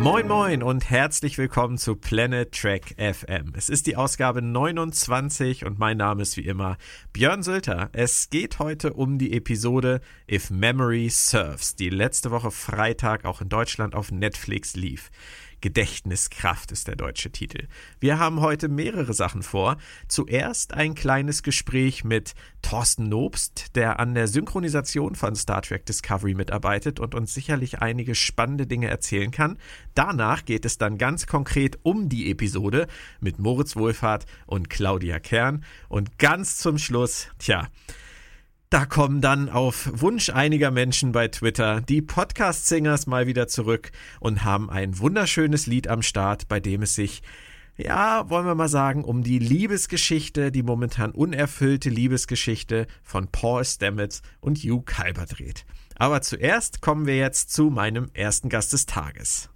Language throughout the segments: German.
Moin Moin und herzlich willkommen zu Planet Track FM. Es ist die Ausgabe 29 und mein Name ist wie immer Björn Sülter. Es geht heute um die Episode If Memory Serves, die letzte Woche Freitag auch in Deutschland auf Netflix lief. Gedächtniskraft ist der deutsche Titel. Wir haben heute mehrere Sachen vor. Zuerst ein kleines Gespräch mit Thorsten Nobst, der an der Synchronisation von Star Trek Discovery mitarbeitet und uns sicherlich einige spannende Dinge erzählen kann. Danach geht es dann ganz konkret um die Episode mit Moritz Wohlfahrt und Claudia Kern. Und ganz zum Schluss, tja, da kommen dann auf Wunsch einiger Menschen bei Twitter die Podcast-Singers mal wieder zurück und haben ein wunderschönes Lied am Start, bei dem es sich, ja, wollen wir mal sagen, um die Liebesgeschichte, die momentan unerfüllte Liebesgeschichte von Paul Stamets und Hugh Kalber dreht. Aber zuerst kommen wir jetzt zu meinem ersten Gast des Tages.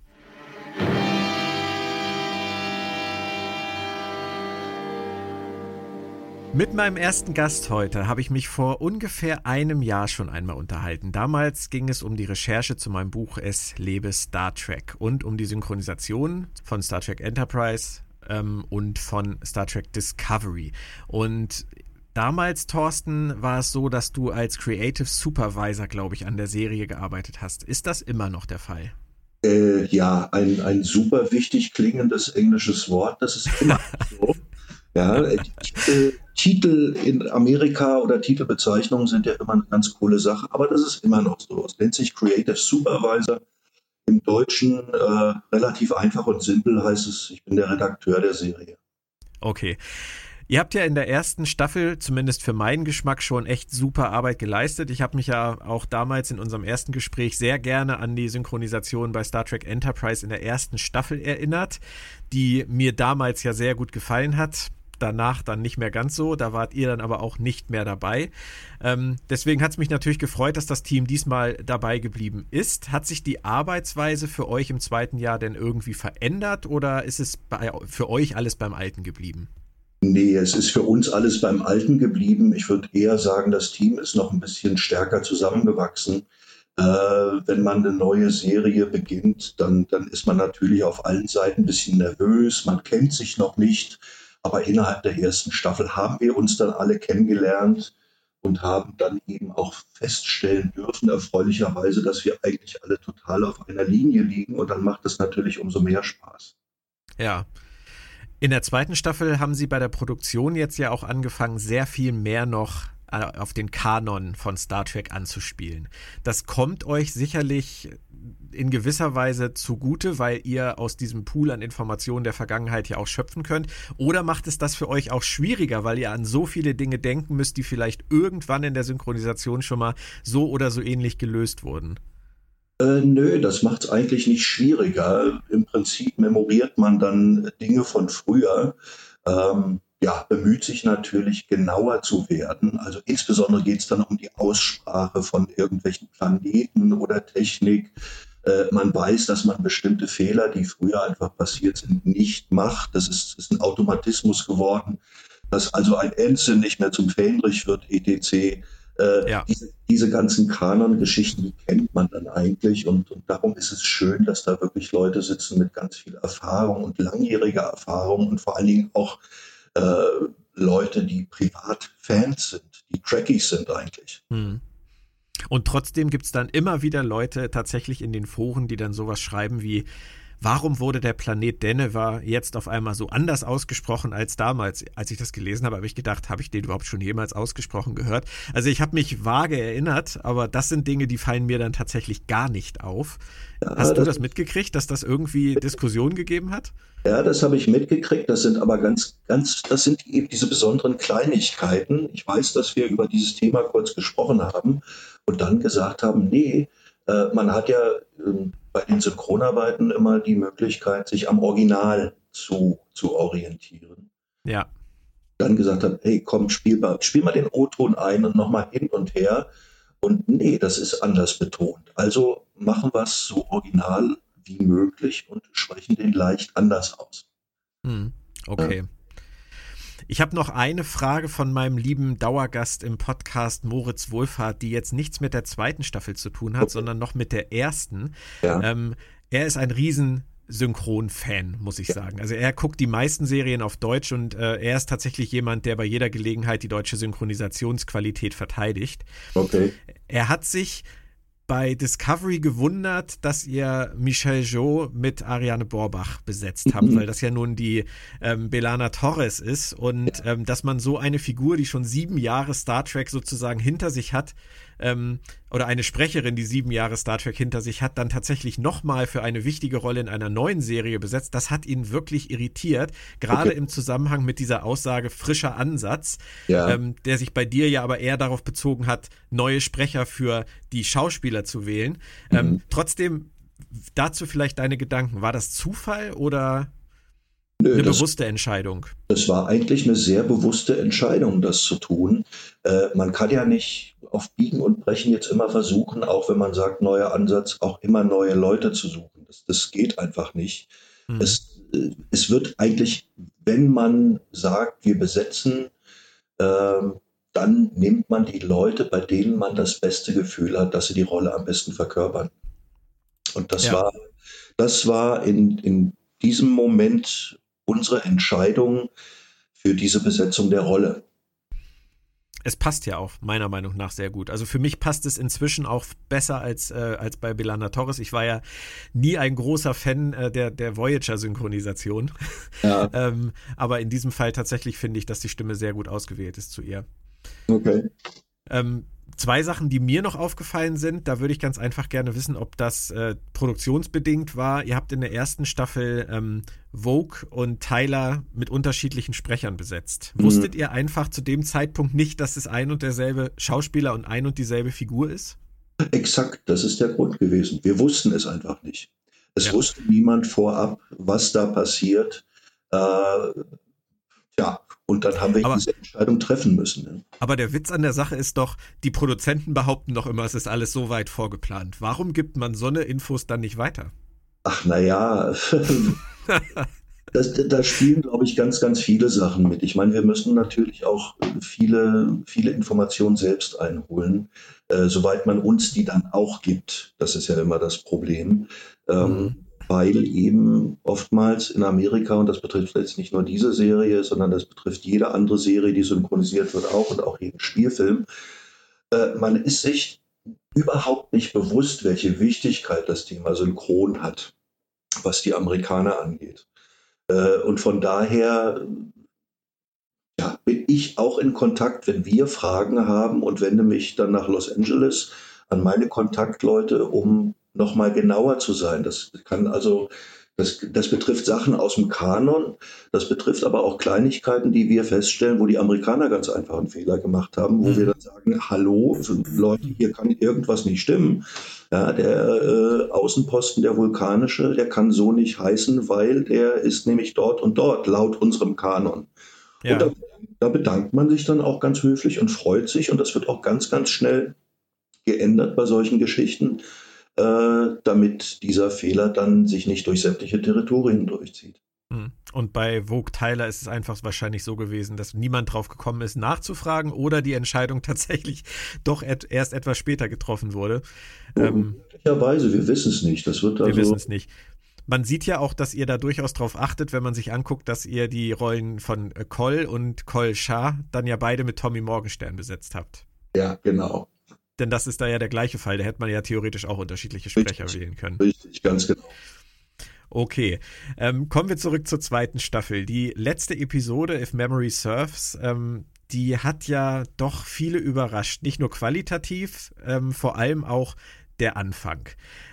Mit meinem ersten Gast heute habe ich mich vor ungefähr einem Jahr schon einmal unterhalten. Damals ging es um die Recherche zu meinem Buch Es lebe Star Trek und um die Synchronisation von Star Trek Enterprise ähm, und von Star Trek Discovery. Und Damals, Thorsten, war es so, dass du als Creative Supervisor, glaube ich, an der Serie gearbeitet hast. Ist das immer noch der Fall? Äh, ja, ein, ein super wichtig klingendes englisches Wort. Das ist immer so. Ja, Titel, Titel in Amerika oder Titelbezeichnungen sind ja immer eine ganz coole Sache, aber das ist immer noch so. Es nennt sich Creative Supervisor. Im Deutschen äh, relativ einfach und simpel heißt es, ich bin der Redakteur der Serie. Okay. Ihr habt ja in der ersten Staffel, zumindest für meinen Geschmack, schon echt super Arbeit geleistet. Ich habe mich ja auch damals in unserem ersten Gespräch sehr gerne an die Synchronisation bei Star Trek Enterprise in der ersten Staffel erinnert, die mir damals ja sehr gut gefallen hat danach dann nicht mehr ganz so. Da wart ihr dann aber auch nicht mehr dabei. Ähm, deswegen hat es mich natürlich gefreut, dass das Team diesmal dabei geblieben ist. Hat sich die Arbeitsweise für euch im zweiten Jahr denn irgendwie verändert oder ist es bei, für euch alles beim Alten geblieben? Nee, es ist für uns alles beim Alten geblieben. Ich würde eher sagen, das Team ist noch ein bisschen stärker zusammengewachsen. Äh, wenn man eine neue Serie beginnt, dann, dann ist man natürlich auf allen Seiten ein bisschen nervös. Man kennt sich noch nicht. Aber innerhalb der ersten Staffel haben wir uns dann alle kennengelernt und haben dann eben auch feststellen dürfen, erfreulicherweise, dass wir eigentlich alle total auf einer Linie liegen und dann macht es natürlich umso mehr Spaß. Ja. In der zweiten Staffel haben Sie bei der Produktion jetzt ja auch angefangen, sehr viel mehr noch auf den Kanon von Star Trek anzuspielen. Das kommt euch sicherlich in gewisser Weise zugute, weil ihr aus diesem Pool an Informationen der Vergangenheit ja auch schöpfen könnt? Oder macht es das für euch auch schwieriger, weil ihr an so viele Dinge denken müsst, die vielleicht irgendwann in der Synchronisation schon mal so oder so ähnlich gelöst wurden? Äh, nö, das macht es eigentlich nicht schwieriger. Im Prinzip memoriert man dann Dinge von früher. Ähm, ja, bemüht sich natürlich genauer zu werden. Also insbesondere geht es dann um die Aussprache von irgendwelchen Planeten oder Technik. Äh, man weiß, dass man bestimmte Fehler, die früher einfach passiert sind, nicht macht. Das ist, ist ein Automatismus geworden, dass also ein Ensign nicht mehr zum Fähnrich wird, etc. Äh, ja. diese, diese, ganzen Kanon-Geschichten, die kennt man dann eigentlich und, und, darum ist es schön, dass da wirklich Leute sitzen mit ganz viel Erfahrung und langjähriger Erfahrung und vor allen Dingen auch äh, Leute, die privat Fans sind, die Trekkies sind eigentlich. Hm. Und trotzdem gibt es dann immer wieder Leute tatsächlich in den Foren, die dann sowas schreiben wie, warum wurde der Planet Deneva jetzt auf einmal so anders ausgesprochen als damals? Als ich das gelesen habe, habe ich gedacht, habe ich den überhaupt schon jemals ausgesprochen gehört? Also ich habe mich vage erinnert, aber das sind Dinge, die fallen mir dann tatsächlich gar nicht auf. Ja, Hast du das mitgekriegt, dass das irgendwie Diskussionen gegeben hat? Ja, das habe ich mitgekriegt. Das sind aber ganz, ganz, das sind eben diese besonderen Kleinigkeiten. Ich weiß, dass wir über dieses Thema kurz gesprochen haben und dann gesagt haben, nee, äh, man hat ja äh, bei den Synchronarbeiten immer die Möglichkeit, sich am Original zu, zu orientieren. Ja. Dann gesagt hat, hey, komm, spiel mal, spiel mal den O-Ton ein und nochmal hin und her. Und nee, das ist anders betont. Also machen wir es so original, wie möglich und sprechen den leicht anders aus. Hm, okay. Ja. Ich habe noch eine Frage von meinem lieben Dauergast im Podcast Moritz Wohlfahrt, die jetzt nichts mit der zweiten Staffel zu tun hat, okay. sondern noch mit der ersten. Ja. Ähm, er ist ein riesen Synchron-Fan, muss ich sagen. Also er guckt die meisten Serien auf Deutsch und äh, er ist tatsächlich jemand, der bei jeder Gelegenheit die deutsche Synchronisationsqualität verteidigt. Okay. Er hat sich bei Discovery gewundert, dass ihr Michel Jo mit Ariane Borbach besetzt habt, mhm. weil das ja nun die ähm, Belana Torres ist und ja. ähm, dass man so eine Figur, die schon sieben Jahre Star Trek sozusagen hinter sich hat, ähm, oder eine Sprecherin, die sieben Jahre Star Trek hinter sich hat, dann tatsächlich nochmal für eine wichtige Rolle in einer neuen Serie besetzt, das hat ihn wirklich irritiert, gerade okay. im Zusammenhang mit dieser Aussage frischer Ansatz, ja. ähm, der sich bei dir ja aber eher darauf bezogen hat, neue Sprecher für die Schauspieler zu wählen. Ähm, mhm. Ähm, trotzdem dazu vielleicht deine Gedanken. War das Zufall oder Nö, eine das, bewusste Entscheidung? Das war eigentlich eine sehr bewusste Entscheidung, das zu tun. Äh, man kann ja nicht auf Biegen und Brechen jetzt immer versuchen, auch wenn man sagt, neuer Ansatz, auch immer neue Leute zu suchen. Das, das geht einfach nicht. Mhm. Es, äh, es wird eigentlich, wenn man sagt, wir besetzen, äh, dann nimmt man die Leute, bei denen man das beste Gefühl hat, dass sie die Rolle am besten verkörpern. Und das ja. war, das war in, in diesem Moment unsere Entscheidung für diese Besetzung der Rolle. Es passt ja auch meiner Meinung nach sehr gut. Also für mich passt es inzwischen auch besser als, äh, als bei Belanda Torres. Ich war ja nie ein großer Fan äh, der, der Voyager-Synchronisation. Ja. ähm, aber in diesem Fall tatsächlich finde ich, dass die Stimme sehr gut ausgewählt ist zu ihr. Okay. Ähm, zwei Sachen, die mir noch aufgefallen sind. Da würde ich ganz einfach gerne wissen, ob das äh, produktionsbedingt war. Ihr habt in der ersten Staffel ähm, Vogue und Tyler mit unterschiedlichen Sprechern besetzt. Mhm. Wusstet ihr einfach zu dem Zeitpunkt nicht, dass es ein und derselbe Schauspieler und ein und dieselbe Figur ist? Exakt, das ist der Grund gewesen. Wir wussten es einfach nicht. Es ja. wusste niemand vorab, was da passiert. Äh, ja, und dann haben wir aber, diese Entscheidung treffen müssen. Aber der Witz an der Sache ist doch, die Produzenten behaupten doch immer, es ist alles so weit vorgeplant. Warum gibt man so eine Infos dann nicht weiter? Ach, naja. da spielen, glaube ich, ganz, ganz viele Sachen mit. Ich meine, wir müssen natürlich auch viele, viele Informationen selbst einholen, äh, soweit man uns die dann auch gibt. Das ist ja immer das Problem. Ähm, mhm weil eben oftmals in Amerika, und das betrifft jetzt nicht nur diese Serie, sondern das betrifft jede andere Serie, die synchronisiert wird auch und auch jeden Spielfilm, äh, man ist sich überhaupt nicht bewusst, welche Wichtigkeit das Thema Synchron hat, was die Amerikaner angeht. Äh, und von daher ja, bin ich auch in Kontakt, wenn wir Fragen haben und wende mich dann nach Los Angeles an meine Kontaktleute, um nochmal genauer zu sein. Das kann also, das, das betrifft Sachen aus dem Kanon, das betrifft aber auch Kleinigkeiten, die wir feststellen, wo die Amerikaner ganz einfach einen Fehler gemacht haben, wo mhm. wir dann sagen, hallo, Leute, hier kann irgendwas nicht stimmen. Ja, der äh, Außenposten, der vulkanische, der kann so nicht heißen, weil der ist nämlich dort und dort, laut unserem Kanon. Ja. Und da, da bedankt man sich dann auch ganz höflich und freut sich und das wird auch ganz, ganz schnell geändert bei solchen Geschichten äh, damit dieser Fehler dann sich nicht durch sämtliche Territorien durchzieht. Hm. Und bei Vogue Tyler ist es einfach wahrscheinlich so gewesen, dass niemand drauf gekommen ist, nachzufragen oder die Entscheidung tatsächlich doch et erst etwas später getroffen wurde. Ähm, möglicherweise, wir wissen es nicht. Das wird also wir wissen es nicht. Man sieht ja auch, dass ihr da durchaus drauf achtet, wenn man sich anguckt, dass ihr die Rollen von Cole und Cole Shah dann ja beide mit Tommy Morgenstern besetzt habt. Ja, genau. Denn das ist da ja der gleiche Fall. Da hätte man ja theoretisch auch unterschiedliche Sprecher richtig, wählen können. Richtig, ganz genau. Okay, ähm, kommen wir zurück zur zweiten Staffel. Die letzte Episode, If Memory Serves, ähm, die hat ja doch viele überrascht. Nicht nur qualitativ, ähm, vor allem auch der Anfang.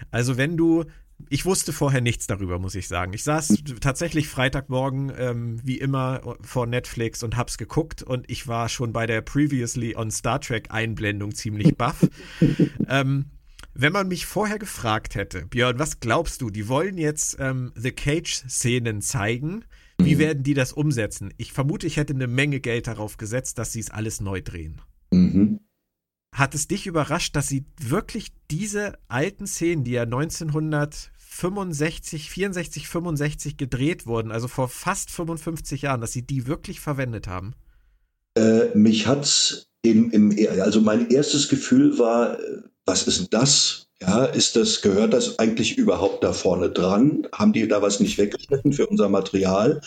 Also wenn du ich wusste vorher nichts darüber, muss ich sagen. Ich saß tatsächlich Freitagmorgen ähm, wie immer vor Netflix und hab's geguckt und ich war schon bei der Previously on Star Trek Einblendung ziemlich baff. ähm, wenn man mich vorher gefragt hätte, Björn, was glaubst du? Die wollen jetzt ähm, The Cage-Szenen zeigen. Wie mhm. werden die das umsetzen? Ich vermute, ich hätte eine Menge Geld darauf gesetzt, dass sie es alles neu drehen. Mhm. Hat es dich überrascht, dass sie wirklich diese alten Szenen, die ja 1900 65, 64, 65 gedreht wurden, also vor fast 55 Jahren, dass sie die wirklich verwendet haben? Äh, mich hat's im, im, also mein erstes Gefühl war, was ist denn das? Ja, ist das, gehört das eigentlich überhaupt da vorne dran? Haben die da was nicht weggeschnitten für unser Material?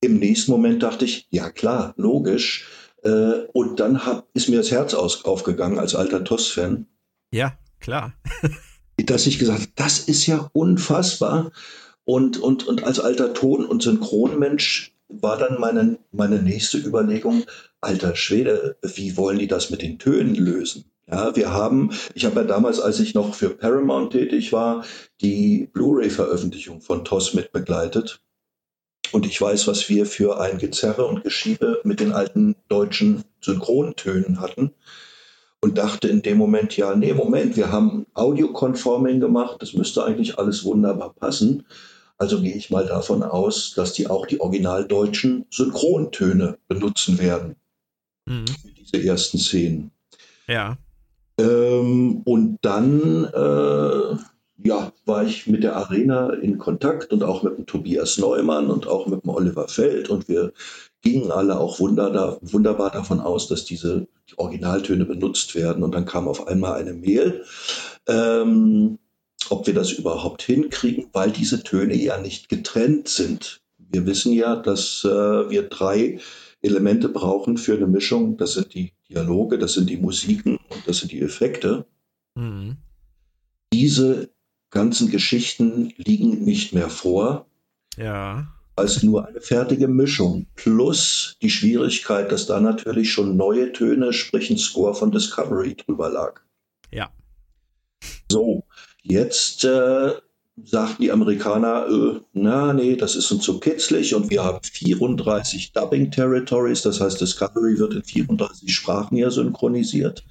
Im nächsten Moment dachte ich, ja klar, logisch. Äh, und dann hab, ist mir das Herz aus, aufgegangen als alter TOS-Fan. Ja, klar. dass ich gesagt habe, das ist ja unfassbar. Und, und, und als alter Ton- und Synchronmensch war dann meine, meine nächste Überlegung, alter Schwede, wie wollen die das mit den Tönen lösen? Ja, wir haben, ich habe ja damals, als ich noch für Paramount tätig war, die Blu-ray-Veröffentlichung von TOS mit begleitet. Und ich weiß, was wir für ein Gezerre und Geschiebe mit den alten deutschen Synchrontönen hatten. Und dachte in dem Moment, ja, nee, Moment, wir haben Audio-Conforming gemacht, das müsste eigentlich alles wunderbar passen. Also gehe ich mal davon aus, dass die auch die original deutschen Synchrontöne benutzen werden. Mhm. Für diese ersten Szenen. Ja. Ähm, und dann äh, ja, war ich mit der Arena in Kontakt und auch mit dem Tobias Neumann und auch mit dem Oliver Feld und wir gingen alle auch wunder, wunderbar davon aus, dass diese die Originaltöne benutzt werden. Und dann kam auf einmal eine Mail. Ähm, ob wir das überhaupt hinkriegen, weil diese Töne ja nicht getrennt sind. Wir wissen ja, dass äh, wir drei Elemente brauchen für eine Mischung. Das sind die Dialoge, das sind die Musiken und das sind die Effekte. Mhm. Diese ganzen Geschichten liegen nicht mehr vor. Ja. Als nur eine fertige Mischung. Plus die Schwierigkeit, dass da natürlich schon neue Töne, sprich ein Score von Discovery drüber lag. Ja. So, Jetzt äh, sagten die Amerikaner, äh, na nee, das ist uns zu kitzlig und wir haben 34 Dubbing Territories, das heißt Discovery wird in 34 Sprachen ja synchronisiert.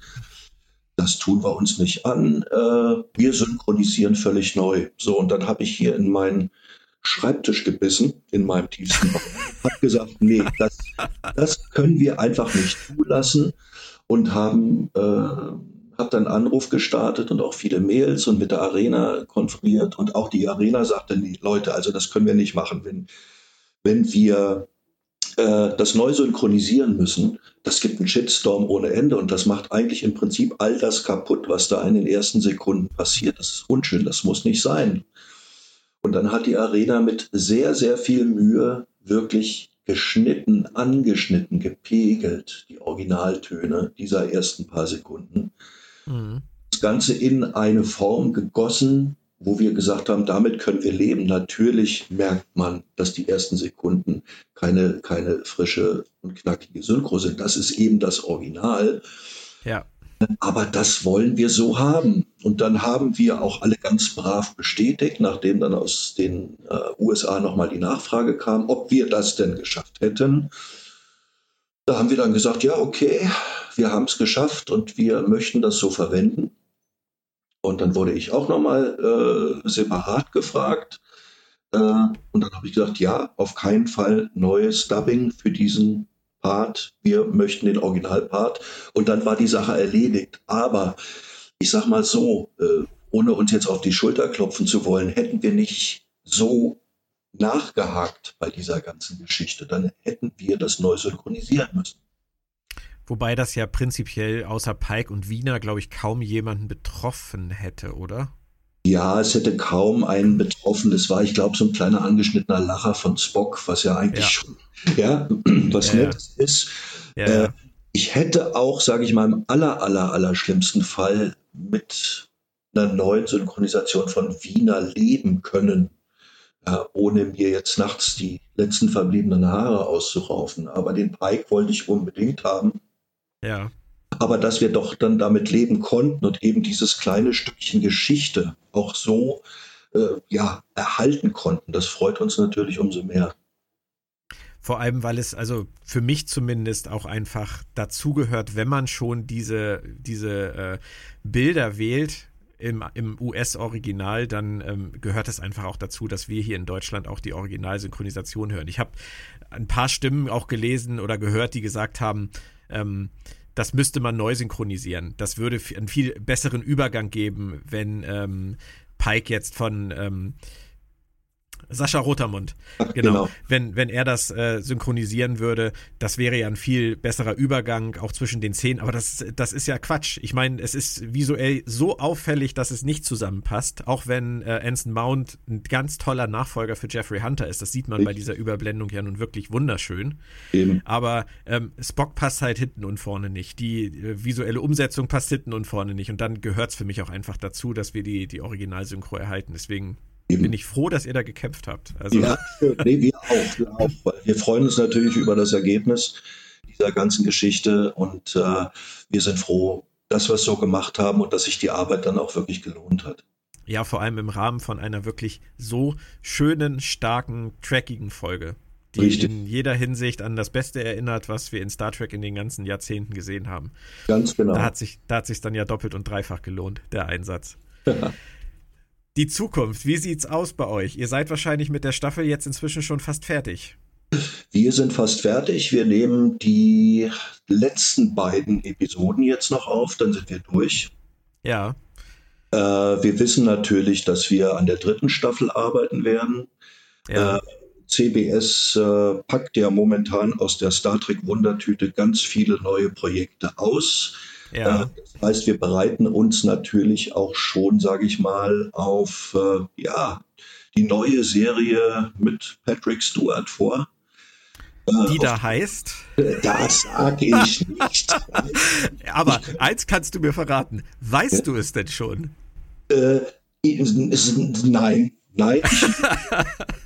Das tun wir uns nicht an. Äh, wir synchronisieren völlig neu. So, und dann habe ich hier in meinen Schreibtisch gebissen, in meinem tiefsten Bauch, habe gesagt, nee, das, das können wir einfach nicht zulassen und haben äh, habe dann Anruf gestartet und auch viele Mails und mit der Arena konferiert. Und auch die Arena sagte, nee, Leute, also das können wir nicht machen, wenn, wenn wir äh, das neu synchronisieren müssen. Das gibt einen Shitstorm ohne Ende und das macht eigentlich im Prinzip all das kaputt, was da in den ersten Sekunden passiert. Das ist unschön, das muss nicht sein. Und dann hat die Arena mit sehr, sehr viel Mühe wirklich geschnitten, angeschnitten, gepegelt, die Originaltöne dieser ersten paar Sekunden. Mhm. Das Ganze in eine Form gegossen, wo wir gesagt haben, damit können wir leben. Natürlich merkt man, dass die ersten Sekunden keine, keine frische und knackige Synchro sind. Das ist eben das Original. Ja. Aber das wollen wir so haben. Und dann haben wir auch alle ganz brav bestätigt, nachdem dann aus den äh, USA nochmal die Nachfrage kam, ob wir das denn geschafft hätten. Da haben wir dann gesagt, ja, okay, wir haben es geschafft und wir möchten das so verwenden. Und dann wurde ich auch nochmal äh, separat gefragt. Äh, und dann habe ich gesagt, ja, auf keinen Fall neues Dubbing für diesen Part. Wir möchten den Originalpart. Und dann war die Sache erledigt. Aber ich sag mal so, äh, ohne uns jetzt auf die Schulter klopfen zu wollen, hätten wir nicht so nachgehakt bei dieser ganzen Geschichte, dann hätten wir das neu synchronisieren müssen. Wobei das ja prinzipiell außer Pike und Wiener, glaube ich, kaum jemanden betroffen hätte, oder? Ja, es hätte kaum einen betroffen. Das war, ich glaube, so ein kleiner angeschnittener Lacher von Spock, was ja eigentlich ja. schon, ja, was ja, Nettes ja. ist. Äh, ich hätte auch, sage ich mal, im aller, aller, aller schlimmsten Fall mit einer neuen Synchronisation von Wiener leben können äh, ohne mir jetzt nachts die letzten verbliebenen Haare auszuraufen. Aber den Pike wollte ich unbedingt haben. Ja. Aber dass wir doch dann damit leben konnten und eben dieses kleine Stückchen Geschichte auch so äh, ja, erhalten konnten, das freut uns natürlich umso mehr. Vor allem, weil es also für mich zumindest auch einfach dazugehört, wenn man schon diese, diese äh, Bilder wählt, im, im US-Original, dann ähm, gehört es einfach auch dazu, dass wir hier in Deutschland auch die Originalsynchronisation hören. Ich habe ein paar Stimmen auch gelesen oder gehört, die gesagt haben, ähm, das müsste man neu synchronisieren. Das würde einen viel besseren Übergang geben, wenn ähm, Pike jetzt von ähm, Sascha Rotermund. Genau. genau. Wenn, wenn er das äh, synchronisieren würde, das wäre ja ein viel besserer Übergang, auch zwischen den Szenen. Aber das, das ist ja Quatsch. Ich meine, es ist visuell so auffällig, dass es nicht zusammenpasst. Auch wenn äh, Anson Mount ein ganz toller Nachfolger für Jeffrey Hunter ist. Das sieht man Richtig. bei dieser Überblendung ja nun wirklich wunderschön. Eben. Aber ähm, Spock passt halt hinten und vorne nicht. Die äh, visuelle Umsetzung passt hinten und vorne nicht. Und dann gehört es für mich auch einfach dazu, dass wir die, die Originalsynchro erhalten. Deswegen Eben. Bin ich froh, dass ihr da gekämpft habt. Also. Ja, nee, wir auch, wir auch. Wir freuen uns natürlich über das Ergebnis dieser ganzen Geschichte und äh, wir sind froh, dass wir es so gemacht haben und dass sich die Arbeit dann auch wirklich gelohnt hat. Ja, vor allem im Rahmen von einer wirklich so schönen, starken, trackigen Folge, die Richtig. in jeder Hinsicht an das Beste erinnert, was wir in Star Trek in den ganzen Jahrzehnten gesehen haben. Ganz genau. Da hat sich, da hat sich dann ja doppelt und dreifach gelohnt, der Einsatz. Die Zukunft, wie sieht's aus bei euch? Ihr seid wahrscheinlich mit der Staffel jetzt inzwischen schon fast fertig. Wir sind fast fertig. Wir nehmen die letzten beiden Episoden jetzt noch auf, dann sind wir durch. Ja. Äh, wir wissen natürlich, dass wir an der dritten Staffel arbeiten werden. Ja. Äh, CBS äh, packt ja momentan aus der Star Trek Wundertüte ganz viele neue Projekte aus. Ja. Äh, das heißt, wir bereiten uns natürlich auch schon, sage ich mal, auf äh, ja, die neue Serie mit Patrick Stewart vor. Äh, die da heißt? Das sage ich nicht. Aber eins kannst du mir verraten. Weißt du es denn schon? Äh, nein, nein. Ich,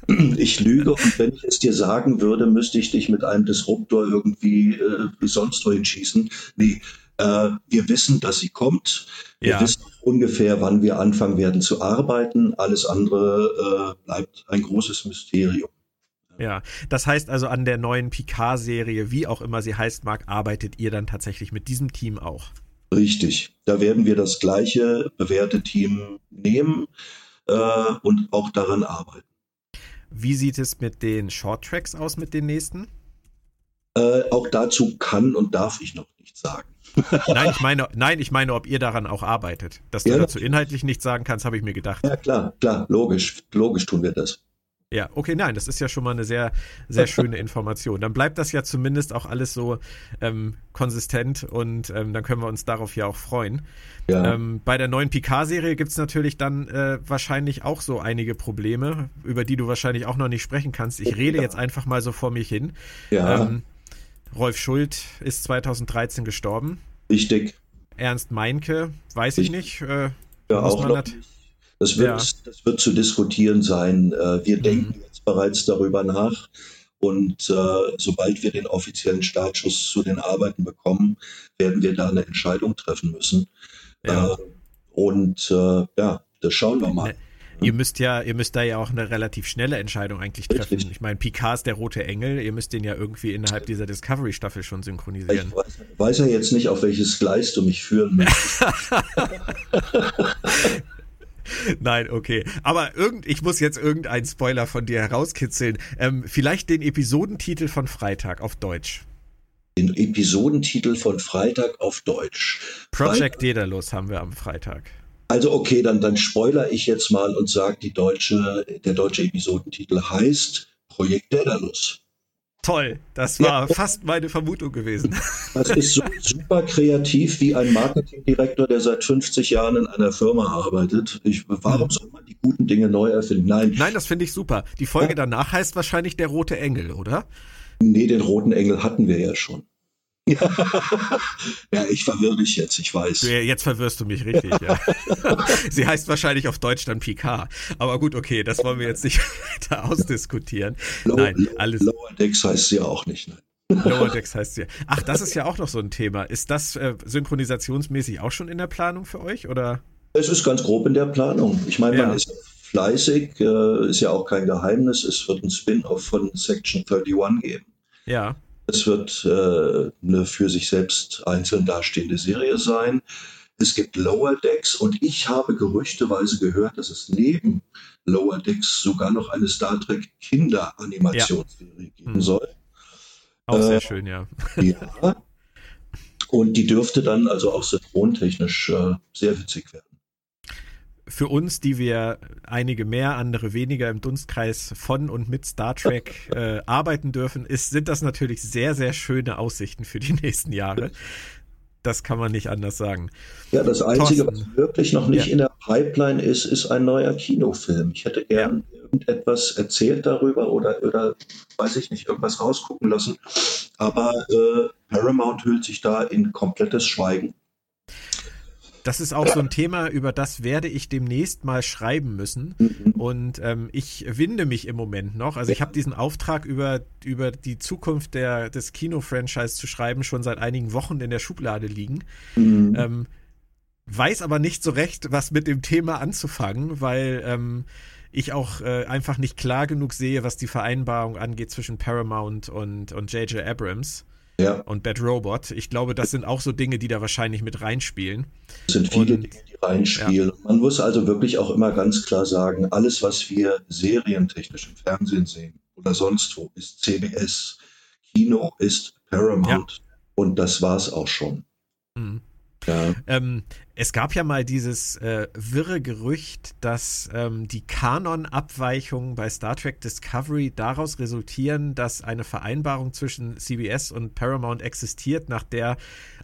ich, lüge und wenn ich es dir sagen würde, müsste ich dich mit einem Disruptor irgendwie äh, sonst wohin schießen. Nee, äh, wir wissen, dass sie kommt. Wir ja. wissen ungefähr, wann wir anfangen werden zu arbeiten. Alles andere äh, bleibt ein großes Mysterium. Ja, das heißt also an der neuen Picard-Serie, wie auch immer sie heißt mag, arbeitet ihr dann tatsächlich mit diesem Team auch. Richtig, da werden wir das gleiche bewährte Team nehmen äh, und auch daran arbeiten. Wie sieht es mit den Shorttracks aus, mit den nächsten? Äh, auch dazu kann und darf ich noch nichts sagen. nein, ich meine, nein, ich meine, ob ihr daran auch arbeitet. Dass du ja, dazu inhaltlich nichts sagen kannst, habe ich mir gedacht. Ja, klar, klar, logisch, logisch tun wir das. Ja, okay, nein, das ist ja schon mal eine sehr, sehr schöne Information. Dann bleibt das ja zumindest auch alles so ähm, konsistent und ähm, dann können wir uns darauf ja auch freuen. Ja. Ähm, bei der neuen Picard-Serie gibt es natürlich dann äh, wahrscheinlich auch so einige Probleme, über die du wahrscheinlich auch noch nicht sprechen kannst. Ich rede ja. jetzt einfach mal so vor mich hin. Ja. Rolf Schuld ist 2013 gestorben. Richtig. Ernst Meinke, weiß ich, ich nicht. Äh, ja, auch noch nicht. Das wird, ja. das wird zu diskutieren sein. Äh, wir mhm. denken jetzt bereits darüber nach. Und äh, sobald wir den offiziellen Startschuss zu den Arbeiten bekommen, werden wir da eine Entscheidung treffen müssen. Ja. Äh, und äh, ja, das schauen wir mal. Ihr müsst ja, ihr müsst da ja auch eine relativ schnelle Entscheidung eigentlich treffen. Richtig. Ich meine, Picard ist der rote Engel, ihr müsst den ja irgendwie innerhalb dieser Discovery-Staffel schon synchronisieren. Ich weiß, weiß ja jetzt nicht, auf welches Gleis du mich führen möchtest. Nein, okay. Aber irgend, ich muss jetzt irgendeinen Spoiler von dir herauskitzeln. Ähm, vielleicht den Episodentitel von Freitag auf Deutsch. Den Episodentitel von Freitag auf Deutsch. Project Daedalus haben wir am Freitag. Also okay, dann, dann spoiler ich jetzt mal und sage, die deutsche, der deutsche Episodentitel heißt Projekt Daedalus. Toll, das war ja. fast meine Vermutung gewesen. Das ist so super kreativ wie ein Marketingdirektor, der seit 50 Jahren in einer Firma arbeitet. Ich, warum hm. soll man die guten Dinge neu erfinden? Nein. Nein, das finde ich super. Die Folge ja. danach heißt wahrscheinlich der rote Engel, oder? Nee, den roten Engel hatten wir ja schon. ja, ich verwirre dich jetzt, ich weiß. Jetzt verwirrst du mich richtig, ja. Sie heißt wahrscheinlich auf Deutsch dann Picard. Aber gut, okay, das wollen wir jetzt nicht weiter ausdiskutieren. Low, nein, alles. Lower Decks heißt sie auch nicht, nein. Lower Decks heißt sie. Ach, das ist ja auch noch so ein Thema. Ist das äh, synchronisationsmäßig auch schon in der Planung für euch, oder? Es ist ganz grob in der Planung. Ich meine, ja. man ist fleißig, äh, ist ja auch kein Geheimnis. Es wird ein Spin-off von Section 31 geben. Ja. Es wird äh, eine für sich selbst einzeln dastehende Serie sein. Es gibt Lower Decks und ich habe gerüchteweise gehört, dass es neben Lower Decks sogar noch eine Star Trek Kinderanimationsserie ja. geben soll. Auch äh, sehr schön, ja. Ja. Und die dürfte dann also auch synchrontechnisch äh, sehr witzig werden. Für uns, die wir einige mehr, andere weniger im Dunstkreis von und mit Star Trek äh, arbeiten dürfen, ist, sind das natürlich sehr, sehr schöne Aussichten für die nächsten Jahre. Das kann man nicht anders sagen. Ja, das Einzige, Thorsten. was wirklich noch nicht ja. in der Pipeline ist, ist ein neuer Kinofilm. Ich hätte gern ja. irgendetwas erzählt darüber oder, oder, weiß ich nicht, irgendwas rausgucken lassen. Aber äh, Paramount hüllt sich da in komplettes Schweigen. Das ist auch so ein Thema, über das werde ich demnächst mal schreiben müssen. Mhm. Und ähm, ich winde mich im Moment noch. Also ich habe diesen Auftrag über, über die Zukunft der, des Kino-Franchise zu schreiben schon seit einigen Wochen in der Schublade liegen. Mhm. Ähm, weiß aber nicht so recht, was mit dem Thema anzufangen, weil ähm, ich auch äh, einfach nicht klar genug sehe, was die Vereinbarung angeht zwischen Paramount und und J.J. Abrams ja. und Bad Robot. Ich glaube, das sind auch so Dinge, die da wahrscheinlich mit reinspielen. Es sind viele und, Dinge, die reinspielen. Ja. Man muss also wirklich auch immer ganz klar sagen, alles, was wir serientechnisch im Fernsehen sehen oder sonst wo, ist CBS. Kino ist Paramount. Ja. Und das war's auch schon. Mhm. Ähm, es gab ja mal dieses äh, wirre Gerücht, dass ähm, die Kanon-Abweichungen bei Star Trek Discovery daraus resultieren, dass eine Vereinbarung zwischen CBS und Paramount existiert, nach der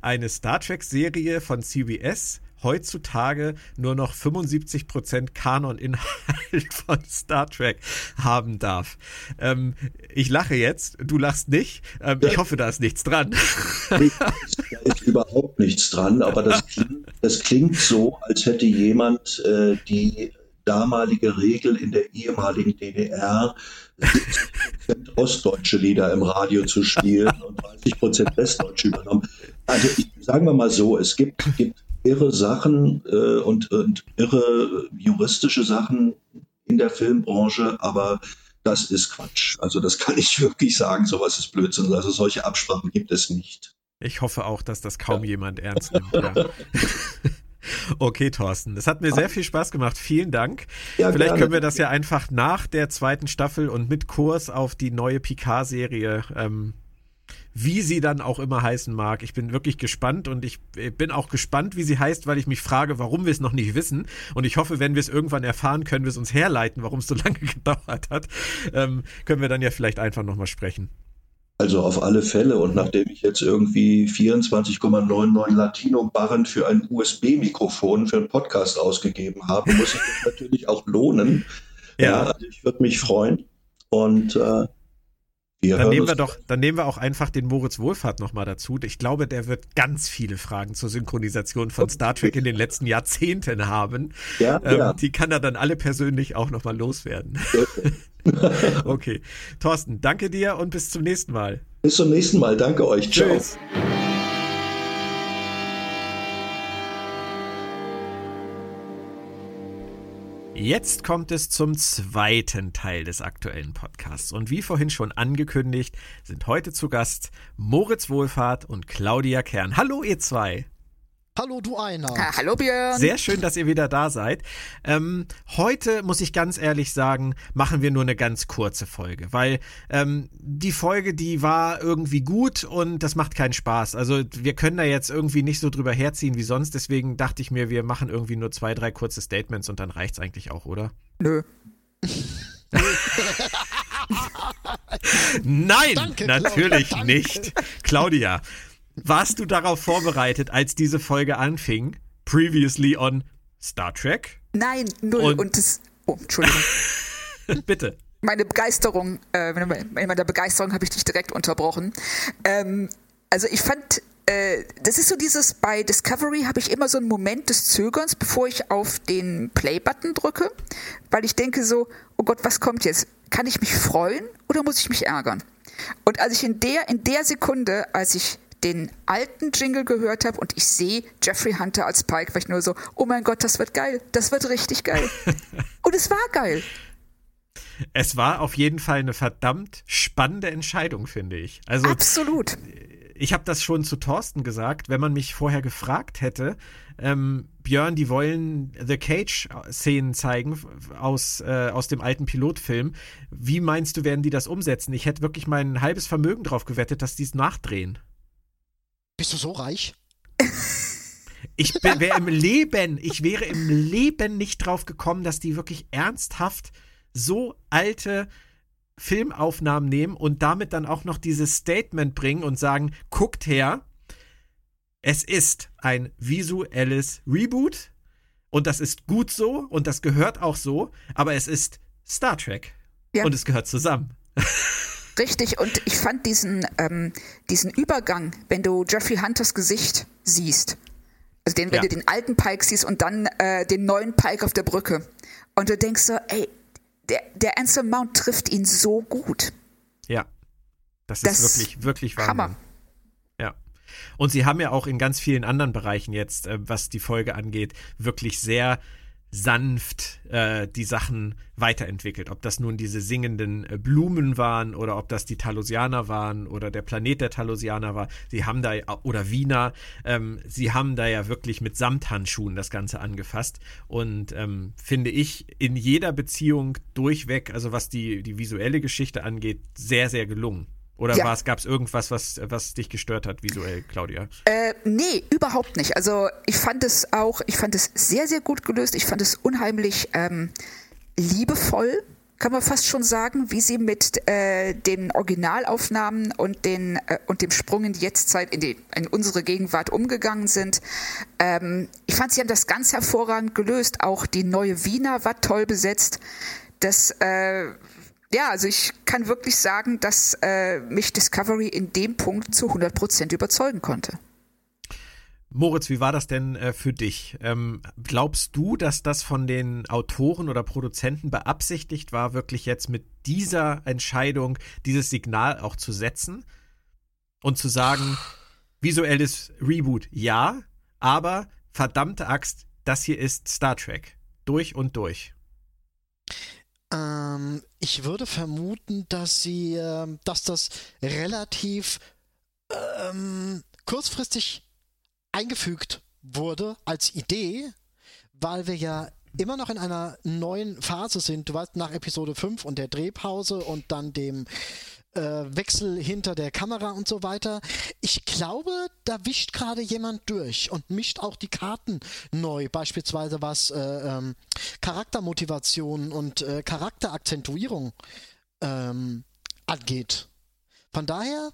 eine Star Trek-Serie von CBS heutzutage nur noch 75% Kanon-Inhalt von Star Trek haben darf. Ähm, ich lache jetzt, du lachst nicht. Ähm, ich hoffe, da ist nichts dran. da ist überhaupt nichts dran, aber das klingt, das klingt so, als hätte jemand äh, die damalige Regel in der ehemaligen DDR, 70% ostdeutsche Lieder im Radio zu spielen und 30% westdeutsche übernommen. Also ich, sagen wir mal so, es gibt, gibt irre Sachen äh, und, und irre juristische Sachen in der Filmbranche, aber das ist Quatsch. Also das kann ich wirklich sagen, sowas ist Blödsinn. Also solche Absprachen gibt es nicht. Ich hoffe auch, dass das kaum ja. jemand ernst nimmt. Ja. Okay, Thorsten, es hat mir sehr viel Spaß gemacht. Vielen Dank. Ja, Vielleicht gerne. können wir das ja einfach nach der zweiten Staffel und mit Kurs auf die neue Picard-Serie ähm, wie sie dann auch immer heißen mag. Ich bin wirklich gespannt und ich bin auch gespannt, wie sie heißt, weil ich mich frage, warum wir es noch nicht wissen. Und ich hoffe, wenn wir es irgendwann erfahren, können wir es uns herleiten, warum es so lange gedauert hat. Ähm, können wir dann ja vielleicht einfach nochmal sprechen. Also auf alle Fälle. Und nachdem ich jetzt irgendwie 24,99 Latino-Barren für ein USB-Mikrofon für einen Podcast ausgegeben habe, muss ich das natürlich auch lohnen. Ja. ja also ich würde mich freuen. Und äh, wir dann nehmen wir doch, dann nehmen wir auch einfach den Moritz Wohlfahrt nochmal dazu. Ich glaube, der wird ganz viele Fragen zur Synchronisation von Star Trek in den letzten Jahrzehnten haben. Ja, ähm, ja. Die kann er dann alle persönlich auch nochmal loswerden. Okay. okay. Thorsten, danke dir und bis zum nächsten Mal. Bis zum nächsten Mal. Danke euch. Tschüss. Ciao. Jetzt kommt es zum zweiten Teil des aktuellen Podcasts. Und wie vorhin schon angekündigt, sind heute zu Gast Moritz Wohlfahrt und Claudia Kern. Hallo, ihr zwei. Hallo, du einer. Ha, hallo, Björn. Sehr schön, dass ihr wieder da seid. Ähm, heute, muss ich ganz ehrlich sagen, machen wir nur eine ganz kurze Folge, weil ähm, die Folge, die war irgendwie gut und das macht keinen Spaß. Also wir können da jetzt irgendwie nicht so drüber herziehen wie sonst. Deswegen dachte ich mir, wir machen irgendwie nur zwei, drei kurze Statements und dann reicht's eigentlich auch, oder? Nö. Nein, danke, natürlich Claudia, nicht. Claudia, warst du darauf vorbereitet, als diese Folge anfing? Previously on Star Trek? Nein, null. Und, und das. Oh, Entschuldigung. Bitte. Meine Begeisterung, äh, in meiner Begeisterung habe ich dich direkt unterbrochen. Ähm, also ich fand, äh, das ist so dieses, bei Discovery habe ich immer so einen Moment des Zögerns, bevor ich auf den Play-Button drücke, weil ich denke so, oh Gott, was kommt jetzt? Kann ich mich freuen oder muss ich mich ärgern? Und als ich in der, in der Sekunde, als ich den alten Jingle gehört habe und ich sehe Jeffrey Hunter als Pike, war ich nur so, oh mein Gott, das wird geil, das wird richtig geil. und es war geil. Es war auf jeden Fall eine verdammt spannende Entscheidung, finde ich. Also, Absolut. Ich habe das schon zu Thorsten gesagt, wenn man mich vorher gefragt hätte, ähm, Björn, die wollen The Cage-Szenen zeigen aus, äh, aus dem alten Pilotfilm. Wie meinst du, werden die das umsetzen? Ich hätte wirklich mein halbes Vermögen drauf gewettet, dass die es nachdrehen. Bist du so reich? Ich wäre im Leben, ich wäre im Leben nicht drauf gekommen, dass die wirklich ernsthaft so alte Filmaufnahmen nehmen und damit dann auch noch dieses Statement bringen und sagen, guckt her, es ist ein visuelles Reboot und das ist gut so und das gehört auch so, aber es ist Star Trek ja. und es gehört zusammen. Richtig, und ich fand diesen, ähm, diesen Übergang, wenn du Jeffrey Hunters Gesicht siehst, also den, wenn ja. du den alten Pike siehst und dann äh, den neuen Pike auf der Brücke und du denkst so, ey, der, der Anselm Mount trifft ihn so gut. Ja, das, das ist wirklich, wirklich Wahnsinn. Hammer. Ja. Und sie haben ja auch in ganz vielen anderen Bereichen jetzt, äh, was die Folge angeht, wirklich sehr sanft äh, die Sachen weiterentwickelt. Ob das nun diese singenden äh, Blumen waren oder ob das die Talosianer waren oder der Planet der Talosianer war. Sie haben da, oder Wiener, ähm, sie haben da ja wirklich mit Samthandschuhen das Ganze angefasst. Und ähm, finde ich in jeder Beziehung durchweg, also was die, die visuelle Geschichte angeht, sehr, sehr gelungen. Oder ja. gab es irgendwas, was, was dich gestört hat visuell, Claudia? Äh, nee, überhaupt nicht. Also ich fand es auch, ich fand es sehr, sehr gut gelöst. Ich fand es unheimlich ähm, liebevoll, kann man fast schon sagen, wie sie mit äh, den Originalaufnahmen und, den, äh, und dem Sprung in die Jetztzeit, in, die, in unsere Gegenwart umgegangen sind. Ähm, ich fand, sie haben das ganz hervorragend gelöst. Auch die neue Wiener war toll besetzt. Das äh, ja, also ich kann wirklich sagen, dass äh, mich Discovery in dem Punkt zu 100 Prozent überzeugen konnte. Moritz, wie war das denn äh, für dich? Ähm, glaubst du, dass das von den Autoren oder Produzenten beabsichtigt war, wirklich jetzt mit dieser Entscheidung dieses Signal auch zu setzen und zu sagen, visuelles Reboot ja, aber verdammte Axt, das hier ist Star Trek. Durch und durch. Ähm, ich würde vermuten, dass sie, äh, dass das relativ ähm, kurzfristig eingefügt wurde als Idee, weil wir ja immer noch in einer neuen Phase sind. Du weißt, nach Episode 5 und der Drehpause und dann dem äh, Wechsel hinter der Kamera und so weiter. Ich glaube, da wischt gerade jemand durch und mischt auch die Karten neu, beispielsweise was äh, ähm, Charaktermotivation und äh, Charakterakzentuierung ähm, angeht. Von daher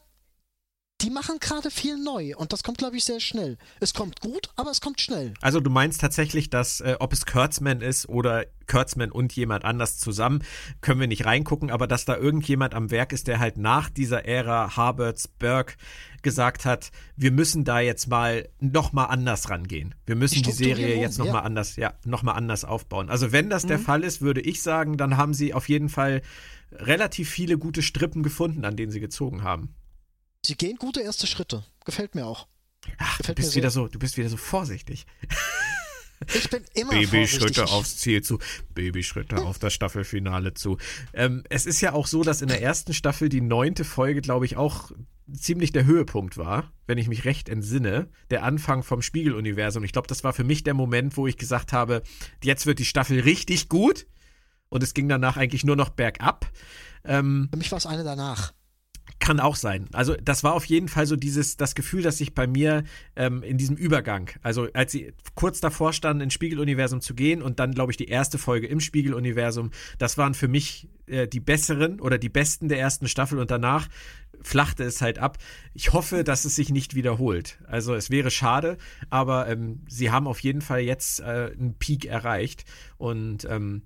die machen gerade viel neu und das kommt, glaube ich, sehr schnell. Es kommt gut, aber es kommt schnell. Also du meinst tatsächlich, dass äh, ob es Kurtzman ist oder Kurtzman und jemand anders zusammen, können wir nicht reingucken, aber dass da irgendjemand am Werk ist, der halt nach dieser Ära Harberts, Burke gesagt hat, wir müssen da jetzt mal noch mal anders rangehen. Wir müssen die, Serie jetzt noch ja. mal anders, ja, noch mal anders aufbauen. Also wenn das mhm. der Fall ist, würde ich sagen, dann haben sie auf jeden Fall relativ viele gute Strippen gefunden, an denen sie gezogen haben. Sie gehen gute erste Schritte. Gefällt mir auch. Ach, Gefällt du bist wieder so, du bist wieder so vorsichtig. Ich bin immer Babyschritte aufs Ziel zu, Babyschritte auf das Staffelfinale zu. Ähm, es ist ja auch so, dass in der ersten Staffel die neunte Folge, glaube ich, auch ziemlich der Höhepunkt war, wenn ich mich recht entsinne, der Anfang vom Spiegeluniversum. Ich glaube, das war für mich der Moment, wo ich gesagt habe, jetzt wird die Staffel richtig gut und es ging danach eigentlich nur noch bergab. Ähm, für mich war es eine danach. Kann auch sein. Also das war auf jeden Fall so dieses, das Gefühl, dass sich bei mir ähm, in diesem Übergang, also als sie kurz davor standen, ins Spiegeluniversum zu gehen und dann, glaube ich, die erste Folge im Spiegeluniversum, das waren für mich äh, die besseren oder die besten der ersten Staffel und danach flachte es halt ab. Ich hoffe, dass es sich nicht wiederholt. Also es wäre schade, aber ähm, sie haben auf jeden Fall jetzt äh, einen Peak erreicht und ähm,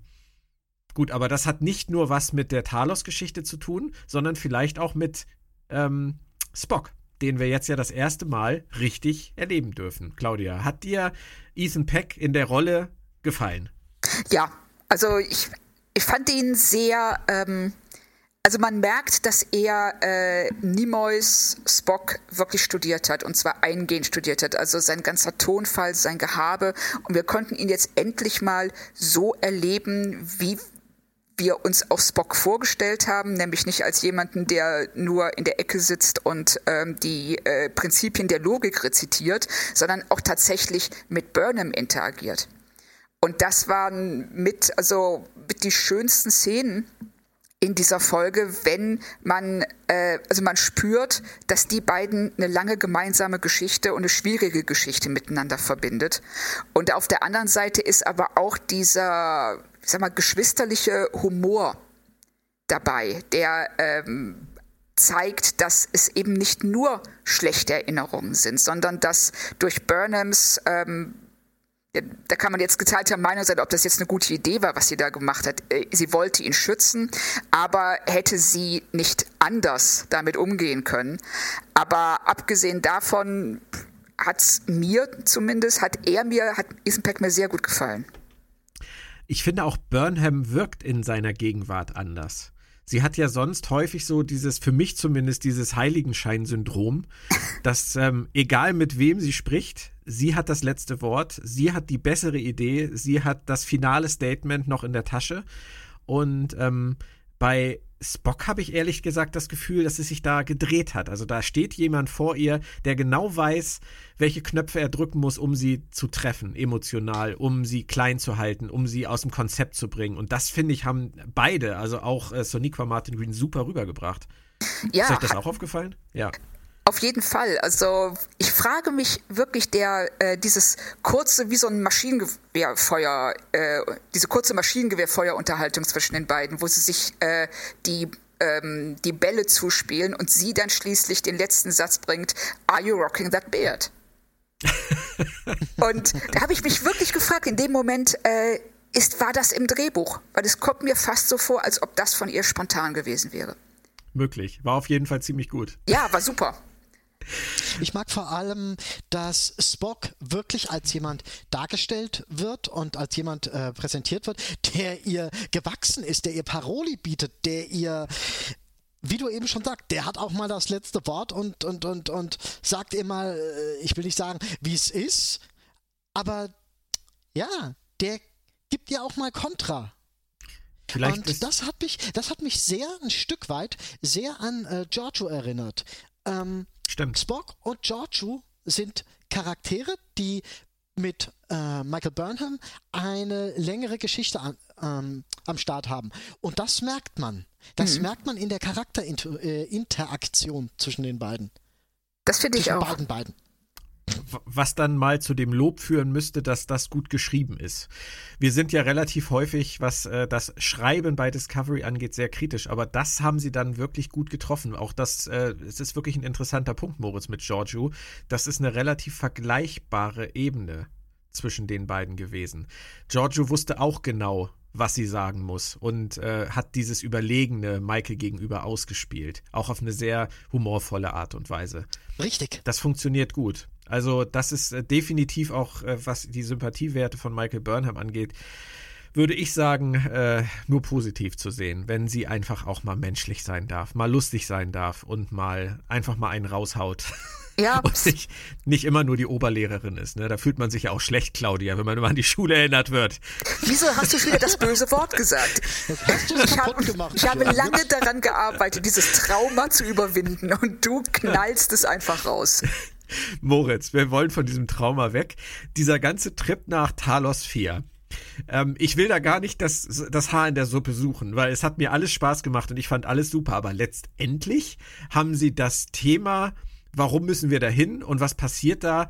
Gut, aber das hat nicht nur was mit der Talos-Geschichte zu tun, sondern vielleicht auch mit ähm, Spock, den wir jetzt ja das erste Mal richtig erleben dürfen. Claudia, hat dir Ethan Peck in der Rolle gefallen? Ja, also ich, ich fand ihn sehr. Ähm also man merkt, dass er äh, Nimoys Spock wirklich studiert hat und zwar eingehend studiert hat. Also sein ganzer Tonfall, sein Gehabe. Und wir konnten ihn jetzt endlich mal so erleben, wie wir uns auch Spock vorgestellt haben, nämlich nicht als jemanden, der nur in der Ecke sitzt und ähm, die äh, Prinzipien der Logik rezitiert, sondern auch tatsächlich mit Burnham interagiert. Und das waren mit, also mit die schönsten Szenen in dieser Folge, wenn man, äh, also man spürt, dass die beiden eine lange gemeinsame Geschichte und eine schwierige Geschichte miteinander verbindet. Und auf der anderen Seite ist aber auch dieser, ich sag mal, geschwisterliche Humor dabei, der ähm, zeigt, dass es eben nicht nur schlechte Erinnerungen sind, sondern dass durch Burnhams ähm, da kann man jetzt geteilter Meinung sein, ob das jetzt eine gute Idee war, was sie da gemacht hat. Äh, sie wollte ihn schützen, aber hätte sie nicht anders damit umgehen können. Aber abgesehen davon hat es mir zumindest, hat er mir, hat Isenpeck mir sehr gut gefallen. Ich finde auch Burnham wirkt in seiner Gegenwart anders. Sie hat ja sonst häufig so dieses, für mich zumindest, dieses Heiligenschein-Syndrom, dass ähm, egal mit wem sie spricht, sie hat das letzte Wort, sie hat die bessere Idee, sie hat das finale Statement noch in der Tasche. Und ähm, bei Spock habe ich ehrlich gesagt das Gefühl, dass es sich da gedreht hat. Also da steht jemand vor ihr, der genau weiß, welche Knöpfe er drücken muss, um sie zu treffen, emotional, um sie klein zu halten, um sie aus dem Konzept zu bringen. Und das, finde ich, haben beide, also auch äh, Soniqua Martin Green, super rübergebracht. Ja, Ist euch das auch aufgefallen? Ja. Auf jeden Fall. Also ich frage mich wirklich, der äh, dieses kurze, wie so ein Maschinengewehrfeuer, äh, diese kurze Maschinengewehrfeuerunterhaltung zwischen den beiden, wo sie sich äh, die ähm, die Bälle zuspielen und sie dann schließlich den letzten Satz bringt: Are you rocking that beard? und da habe ich mich wirklich gefragt, in dem Moment, äh, ist, war das im Drehbuch? Weil es kommt mir fast so vor, als ob das von ihr spontan gewesen wäre. Möglich. War auf jeden Fall ziemlich gut. Ja, war super. Ich mag vor allem, dass Spock wirklich als jemand dargestellt wird und als jemand äh, präsentiert wird, der ihr gewachsen ist, der ihr Paroli bietet, der ihr wie du eben schon sagst, der hat auch mal das letzte Wort und, und, und, und sagt ihr mal, äh, ich will nicht sagen, wie es ist, aber ja, der gibt ja auch mal Kontra. Vielleicht und das hat mich, das hat mich sehr ein Stück weit sehr an äh, Giorgio erinnert. Ähm, Stimmt. Spock und Giorgio sind Charaktere, die mit äh, Michael Burnham eine längere Geschichte an, ähm, am Start haben. Und das merkt man. Das mhm. merkt man in der Charakterinteraktion äh, zwischen den beiden. Das finde ich auch. Beiden, beiden was dann mal zu dem Lob führen müsste, dass das gut geschrieben ist. Wir sind ja relativ häufig, was äh, das Schreiben bei Discovery angeht, sehr kritisch, aber das haben sie dann wirklich gut getroffen. Auch das, äh, es ist wirklich ein interessanter Punkt, Moritz, mit Giorgio. Das ist eine relativ vergleichbare Ebene zwischen den beiden gewesen. Giorgio wusste auch genau, was sie sagen muss und äh, hat dieses Überlegene Michael gegenüber ausgespielt. Auch auf eine sehr humorvolle Art und Weise. Richtig. Das funktioniert gut. Also das ist äh, definitiv auch, äh, was die Sympathiewerte von Michael Burnham angeht, würde ich sagen, äh, nur positiv zu sehen, wenn sie einfach auch mal menschlich sein darf, mal lustig sein darf und mal einfach mal einen raushaut. Ja. und nicht, nicht immer nur die Oberlehrerin ist. Ne? Da fühlt man sich ja auch schlecht, Claudia, wenn man immer an die Schule erinnert wird. Wieso hast du wieder das böse Wort gesagt? Ich, hab, ich habe lange daran gearbeitet, dieses Trauma zu überwinden und du knallst es einfach raus. Moritz, wir wollen von diesem Trauma weg. Dieser ganze Trip nach Talos 4. Ähm, ich will da gar nicht das, das Haar in der Suppe suchen, weil es hat mir alles Spaß gemacht und ich fand alles super. Aber letztendlich haben sie das Thema, warum müssen wir da hin und was passiert da,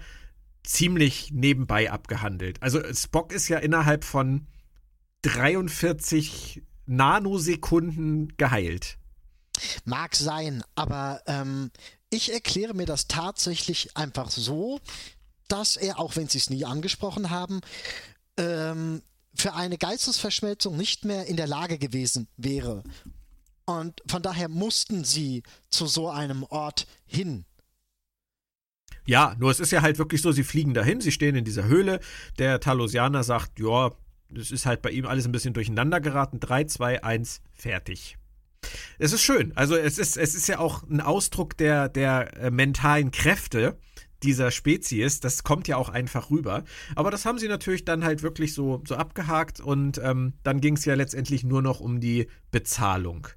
ziemlich nebenbei abgehandelt. Also Spock ist ja innerhalb von 43 Nanosekunden geheilt. Mag sein, aber ähm, ich erkläre mir das tatsächlich einfach so, dass er, auch wenn sie es nie angesprochen haben, ähm, für eine Geistesverschmelzung nicht mehr in der Lage gewesen wäre. Und von daher mussten sie zu so einem Ort hin. Ja, nur es ist ja halt wirklich so, sie fliegen dahin, sie stehen in dieser Höhle. Der Talosianer sagt, ja, es ist halt bei ihm alles ein bisschen durcheinander geraten. 3, 2, 1, fertig. Es ist schön. Also es ist, es ist ja auch ein Ausdruck der, der äh, mentalen Kräfte dieser Spezies. Das kommt ja auch einfach rüber. Aber das haben sie natürlich dann halt wirklich so, so abgehakt und ähm, dann ging es ja letztendlich nur noch um die Bezahlung.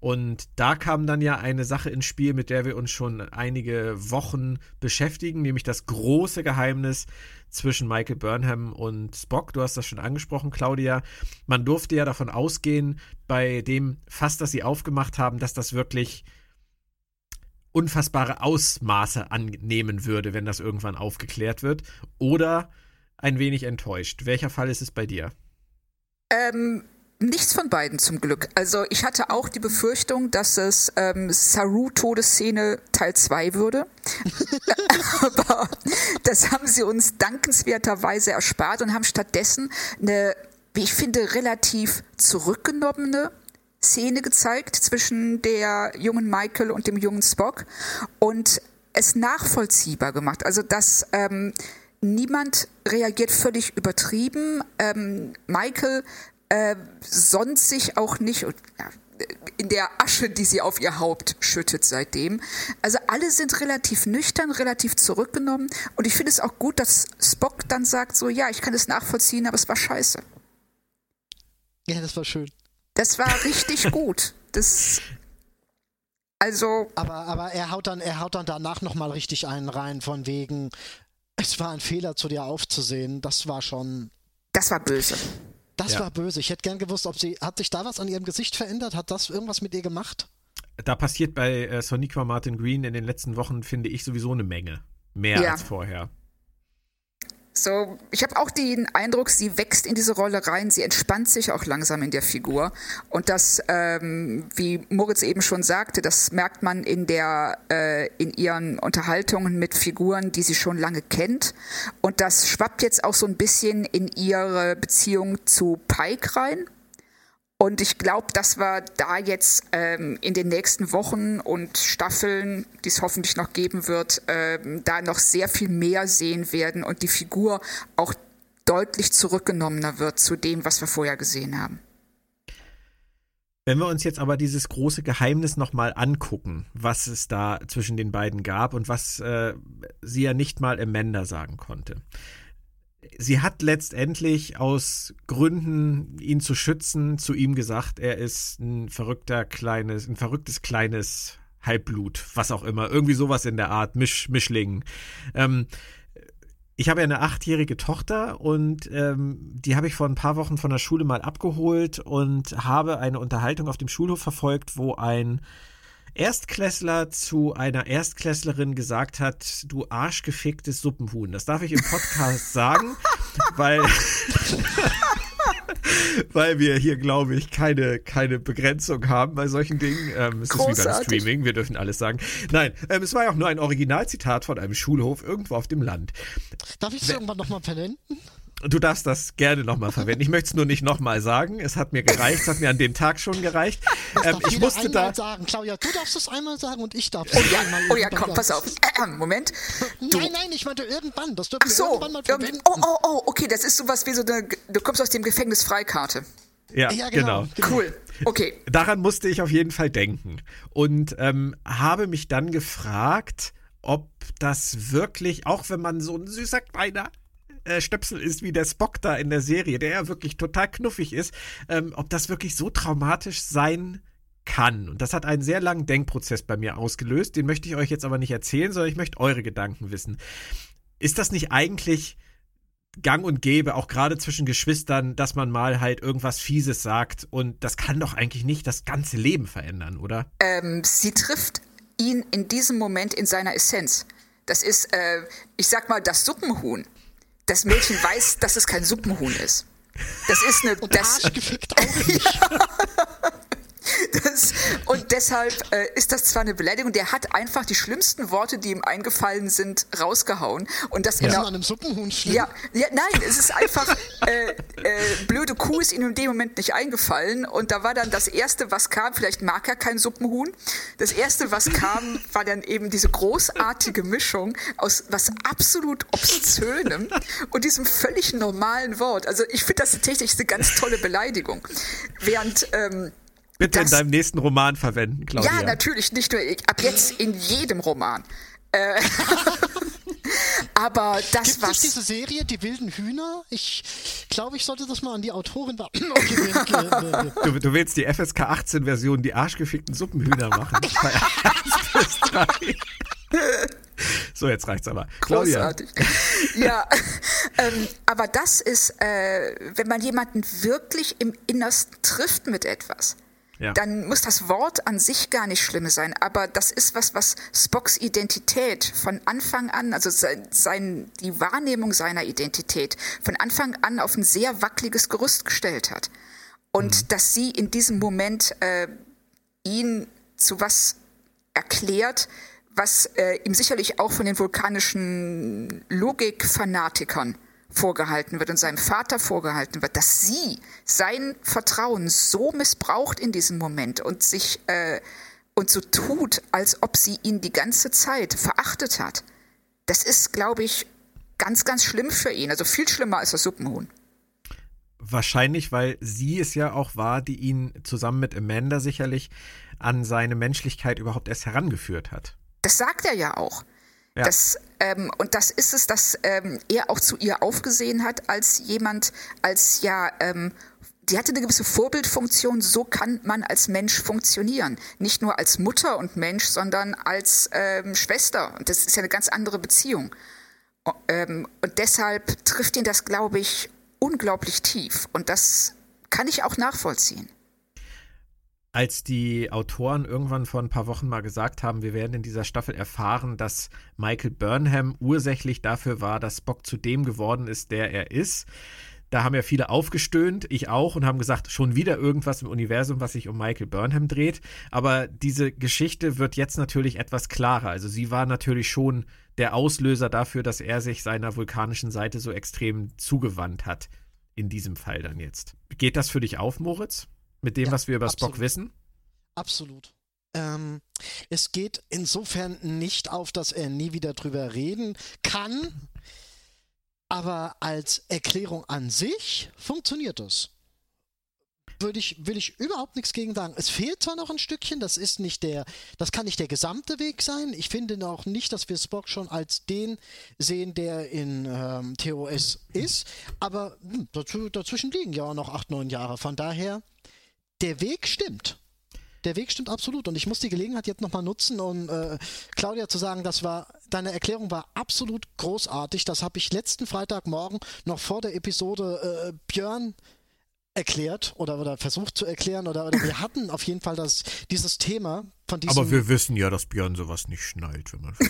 Und da kam dann ja eine Sache ins Spiel, mit der wir uns schon einige Wochen beschäftigen, nämlich das große Geheimnis zwischen Michael Burnham und Spock. Du hast das schon angesprochen, Claudia. Man durfte ja davon ausgehen, bei dem Fass, das sie aufgemacht haben, dass das wirklich unfassbare Ausmaße annehmen würde, wenn das irgendwann aufgeklärt wird. Oder ein wenig enttäuscht. Welcher Fall ist es bei dir? Ähm, Nichts von beiden zum Glück. Also ich hatte auch die Befürchtung, dass es ähm, Saru-Todesszene Teil 2 würde. Aber das haben sie uns dankenswerterweise erspart und haben stattdessen eine, wie ich finde, relativ zurückgenommene Szene gezeigt zwischen der jungen Michael und dem jungen Spock und es nachvollziehbar gemacht. Also dass ähm, niemand reagiert völlig übertrieben. Ähm, Michael äh, sonst sich auch nicht in der Asche, die sie auf ihr Haupt schüttet seitdem. Also alle sind relativ nüchtern, relativ zurückgenommen und ich finde es auch gut, dass Spock dann sagt so, ja, ich kann es nachvollziehen, aber es war scheiße. Ja, das war schön. Das war richtig gut. Das also. Aber, aber er haut dann, er haut dann danach nochmal richtig einen rein, von wegen, es war ein Fehler, zu dir aufzusehen. Das war schon. Das war böse. Das ja. war böse. Ich hätte gern gewusst, ob sie. Hat sich da was an ihrem Gesicht verändert? Hat das irgendwas mit ihr gemacht? Da passiert bei äh, Soniqua Martin Green in den letzten Wochen, finde ich, sowieso eine Menge. Mehr ja. als vorher. So, ich habe auch den Eindruck, sie wächst in diese Rolle rein, sie entspannt sich auch langsam in der Figur. Und das, ähm, wie Moritz eben schon sagte, das merkt man in der, äh, in ihren Unterhaltungen mit Figuren, die sie schon lange kennt. Und das schwappt jetzt auch so ein bisschen in ihre Beziehung zu Pike rein. Und ich glaube, dass wir da jetzt ähm, in den nächsten Wochen und Staffeln, die es hoffentlich noch geben wird, ähm, da noch sehr viel mehr sehen werden und die Figur auch deutlich zurückgenommener wird zu dem, was wir vorher gesehen haben. Wenn wir uns jetzt aber dieses große Geheimnis nochmal angucken, was es da zwischen den beiden gab und was äh, sie ja nicht mal Amanda sagen konnte sie hat letztendlich aus Gründen, ihn zu schützen, zu ihm gesagt, er ist ein verrückter kleines, ein verrücktes kleines Halbblut, was auch immer, irgendwie sowas in der Art, Misch, Mischling. Ähm, ich habe ja eine achtjährige Tochter und ähm, die habe ich vor ein paar Wochen von der Schule mal abgeholt und habe eine Unterhaltung auf dem Schulhof verfolgt, wo ein Erstklässler zu einer Erstklässlerin gesagt hat, du arschgeficktes Suppenhuhn. Das darf ich im Podcast sagen, weil, weil wir hier, glaube ich, keine, keine Begrenzung haben bei solchen Dingen. Ähm, es Großartig. ist wie beim Streaming, wir dürfen alles sagen. Nein, ähm, es war ja auch nur ein Originalzitat von einem Schulhof irgendwo auf dem Land. Darf ich es irgendwann nochmal verwenden? Du darfst das gerne nochmal verwenden. Ich möchte es nur nicht nochmal sagen. Es hat mir gereicht. Es hat mir an dem Tag schon gereicht. Ähm, ich musste da sagen, Claudia, du darfst es einmal sagen und ich darf es oh, ja, einmal. Oh ja, komm, pass auf. Äh, Moment. Du. Nein, nein, ich meinte irgendwann. Das dürfen Ach so, irgendwann mal verwenden. Oh, oh, oh, okay, das ist sowas wie so eine. Du kommst aus dem Gefängnis Freikarte. Ja, ja genau, genau, genau. Cool. Okay. Daran musste ich auf jeden Fall denken und ähm, habe mich dann gefragt, ob das wirklich, auch wenn man so ein süßer kleiner äh, Stöpsel ist wie der Spock da in der Serie, der ja wirklich total knuffig ist, ähm, ob das wirklich so traumatisch sein kann. Und das hat einen sehr langen Denkprozess bei mir ausgelöst. Den möchte ich euch jetzt aber nicht erzählen, sondern ich möchte eure Gedanken wissen. Ist das nicht eigentlich gang und gäbe, auch gerade zwischen Geschwistern, dass man mal halt irgendwas Fieses sagt und das kann doch eigentlich nicht das ganze Leben verändern, oder? Ähm, sie trifft ihn in diesem Moment in seiner Essenz. Das ist, äh, ich sag mal, das Suppenhuhn das Mädchen weiß, dass es kein Suppenhuhn ist. Das ist eine. Und das, gefickt auch nicht. Das, und deshalb äh, ist das zwar eine Beleidigung, der hat einfach die schlimmsten Worte, die ihm eingefallen sind, rausgehauen. Und das ja. in einem Suppenhuhn schlimm? Ja, ja, nein, es ist einfach, äh, äh, blöde Kuh ist ihm in dem Moment nicht eingefallen. Und da war dann das Erste, was kam, vielleicht mag er kein Suppenhuhn. Das Erste, was kam, war dann eben diese großartige Mischung aus was absolut Obszönem und diesem völlig normalen Wort. Also ich finde das tatsächlich eine ganz tolle Beleidigung. Während ähm, Bitte in deinem nächsten Roman verwenden, Claudia. Ja, natürlich, nicht nur ab jetzt in jedem Roman. Äh, Aber das Gibt was. es diese Serie, die wilden Hühner? Ich glaube, ich sollte das mal an die Autorin. Okay, Du, du willst die FSK 18 Version, die arschgefickten Suppenhühner machen. So, jetzt reicht's aber. Claudia. Großartig. ja, ähm, aber das ist, äh, wenn man jemanden wirklich im Innersten trifft mit etwas, Ja. dann muss das Wort an sich gar nicht schlimm sein. Aber das ist was, was Spocks Identität von Anfang an, also sein, sein, die Wahrnehmung seiner Identität von Anfang an auf ein sehr wackeliges Gerüst gestellt hat. Und dass sie in diesem Moment äh, ihn zu was erklärt, was äh, ihm sicherlich auch von den vulkanischen Logikfanatikern vorgehalten wird und seinem Vater vorgehalten wird, dass sie sein Vertrauen so missbraucht in diesem Moment und sich äh, und so tut, als ob sie ihn die ganze Zeit verachtet hat. Das ist, glaube ich, ganz, ganz schlimm für ihn. Also viel schlimmer als das Suppenhuhn. Wahrscheinlich, weil sie es ja auch war, die ihn zusammen mit Amanda sicherlich an seine Menschlichkeit überhaupt erst herangeführt hat. Das sagt er ja auch. Ja. Das, ähm, und das ist es, dass ähm, er auch zu ihr aufgesehen hat als jemand, als ja, ähm, die hatte eine gewisse Vorbildfunktion, so kann man als Mensch funktionieren. Nicht nur als Mutter und Mensch, sondern als ähm, Schwester. Und das ist ja eine ganz andere Beziehung. Ähm, und deshalb trifft ihn das, glaube ich, unglaublich tief. Und das kann ich auch nachvollziehen. Als die Autoren irgendwann vor ein paar Wochen mal gesagt haben, wir werden in dieser Staffel erfahren, dass Michael Burnham ursächlich dafür war, dass Spock zu dem geworden ist, der er ist. Da haben ja viele aufgestöhnt, ich auch, und haben gesagt, schon wieder irgendwas im Universum, was sich um Michael Burnham dreht. Aber diese Geschichte wird jetzt natürlich etwas klarer. Also sie war natürlich schon der Auslöser dafür, dass er sich seiner vulkanischen Seite so extrem zugewandt hat. In diesem Fall dann jetzt. Geht das für dich auf, Moritz? Mit dem, Ja, was wir über absolut. Spock wissen? Absolut. Ähm, es geht insofern nicht auf, dass er nie wieder drüber reden kann, aber als Erklärung an sich funktioniert es. Würde ich, will ich überhaupt nichts gegen sagen. Es fehlt zwar noch ein Stückchen, das ist nicht der, das kann nicht der gesamte Weg sein. Ich finde auch nicht, dass wir Spock schon als den sehen, der in ähm, TOS ist. Aber hm, dazu, dazwischen liegen ja auch noch acht, neun Jahre. Von daher, der Weg stimmt. Der Weg stimmt absolut. Und ich muss die Gelegenheit jetzt nochmal nutzen, um äh, Claudia zu sagen, das war, deine Erklärung war absolut großartig. Das habe ich letzten Freitagmorgen noch vor der Episode äh, Björn erklärt oder, oder versucht zu erklären oder, oder wir hatten auf jeden Fall das, dieses Thema von diesem Aber wir wissen ja, dass Björn sowas nicht schnallt, wenn man.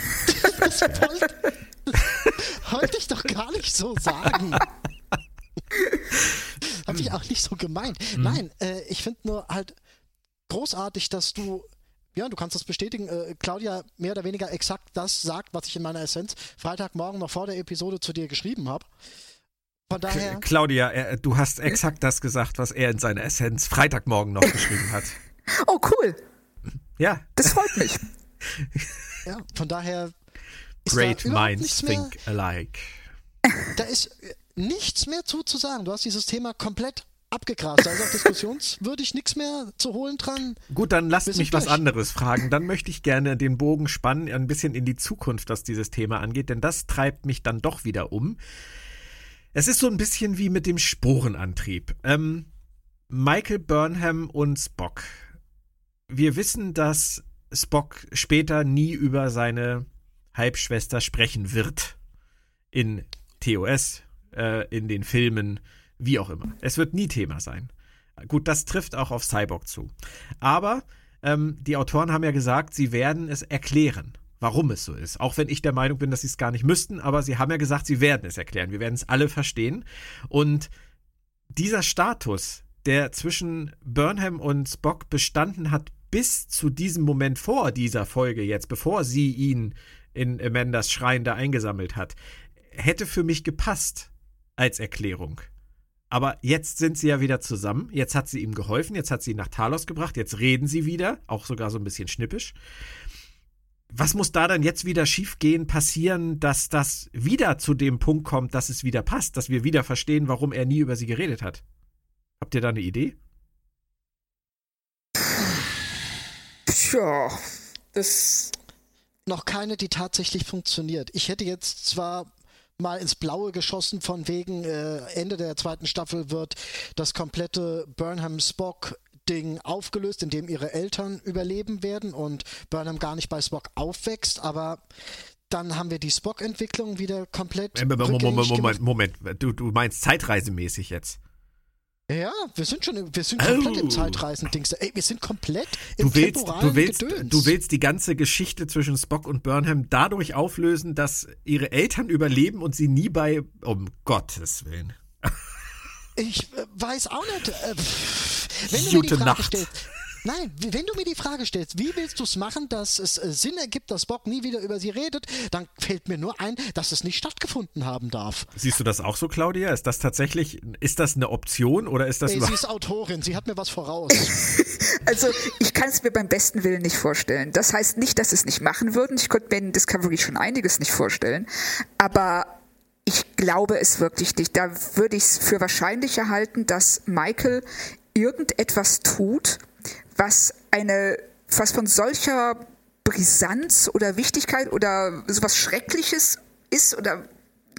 Das wollte, wollte ich doch gar nicht so sagen. Habe ich auch nicht so gemeint. Nein, äh, ich finde nur halt großartig, dass du, ja, du kannst das bestätigen, äh, Claudia mehr oder weniger exakt das sagt, was ich in meiner Essenz Freitagmorgen noch vor der Episode zu dir geschrieben habe. Von daher, Claudia, er, du hast exakt das gesagt, was er in seiner Essenz Freitagmorgen noch geschrieben hat. Oh, cool. Ja, Das freut mich. ja, von daher ist great minds think alike. da ist äh, nichts mehr zu, zu sagen. Du hast dieses Thema komplett abgegrast. Da ist auch diskussionswürdig nichts mehr zu holen dran. Gut, dann lasst mich was anderes fragen. Dann möchte ich gerne den Bogen spannen, ein bisschen in die Zukunft, was dieses Thema angeht, denn das treibt mich dann doch wieder um. Es ist so ein bisschen wie mit dem Sporenantrieb. Ähm, Michael Burnham und Spock. Wir wissen, dass Spock später nie über seine Halbschwester sprechen wird. In TOS, äh, in den Filmen, wie auch immer. Es wird nie Thema sein. Gut, das trifft auch auf Cyborg zu. Aber ähm, die Autoren haben ja gesagt, sie werden es erklären, warum es so ist. Auch wenn ich der Meinung bin, dass sie es gar nicht müssten, aber sie haben ja gesagt, sie werden es erklären. Wir werden es alle verstehen. Und dieser Status, der zwischen Burnham und Spock bestanden hat, bis zu diesem Moment vor dieser Folge jetzt, bevor sie ihn in Amandas Schrein da eingesammelt hat, hätte für mich gepasst als Erklärung. Aber jetzt sind sie ja wieder zusammen. Jetzt hat sie ihm geholfen. Jetzt hat sie ihn nach Talos gebracht. Jetzt reden sie wieder. Auch sogar so ein bisschen schnippisch. Was muss da dann jetzt wieder schiefgehen, passieren, dass das wieder zu dem Punkt kommt, dass es wieder passt, dass wir wieder verstehen, warum er nie über sie geredet hat? Habt ihr da eine Idee? Tja, das. noch keine, die tatsächlich funktioniert. Ich hätte jetzt zwar mal ins Blaue geschossen, von wegen äh, Ende der zweiten Staffel wird das komplette Burnham Spock Ding aufgelöst, in dem ihre Eltern überleben werden und Burnham gar nicht bei Spock aufwächst, aber dann haben wir die Spock-Entwicklung wieder komplett. Moment, Moment, gemacht. Moment, Du, du meinst zeitreisemäßig jetzt. Ja, wir sind schon, wir sind komplett oh. im Zeitreisen-Dings. Ey, wir sind komplett im du willst, du willst, Gedöns. Du willst die ganze Geschichte zwischen Spock und Burnham dadurch auflösen, dass ihre Eltern überleben und sie nie bei, um Gottes Willen. Ich äh, weiß auch nicht. Äh, wenn du Gute mir die Frage Nacht. stellst, Nein, wenn du mir die Frage stellst, wie willst du es machen, dass es äh, Sinn ergibt, dass Bock nie wieder über sie redet, dann fällt mir nur ein, dass es nicht stattgefunden haben darf. Siehst du das auch so, Claudia? Ist das tatsächlich, ist das eine Option oder ist das... Ey, sie ist Autorin, sie hat mir was voraus. also ich kann es mir beim besten Willen nicht vorstellen. Das heißt nicht, dass sie es nicht machen würden. Ich konnte mir in Discovery schon einiges nicht vorstellen. Aber ich glaube es wirklich nicht. Da würde ich es für wahrscheinlicher halten, dass Michael irgendetwas tut, was eine, was von solcher Brisanz oder Wichtigkeit oder sowas Schreckliches ist oder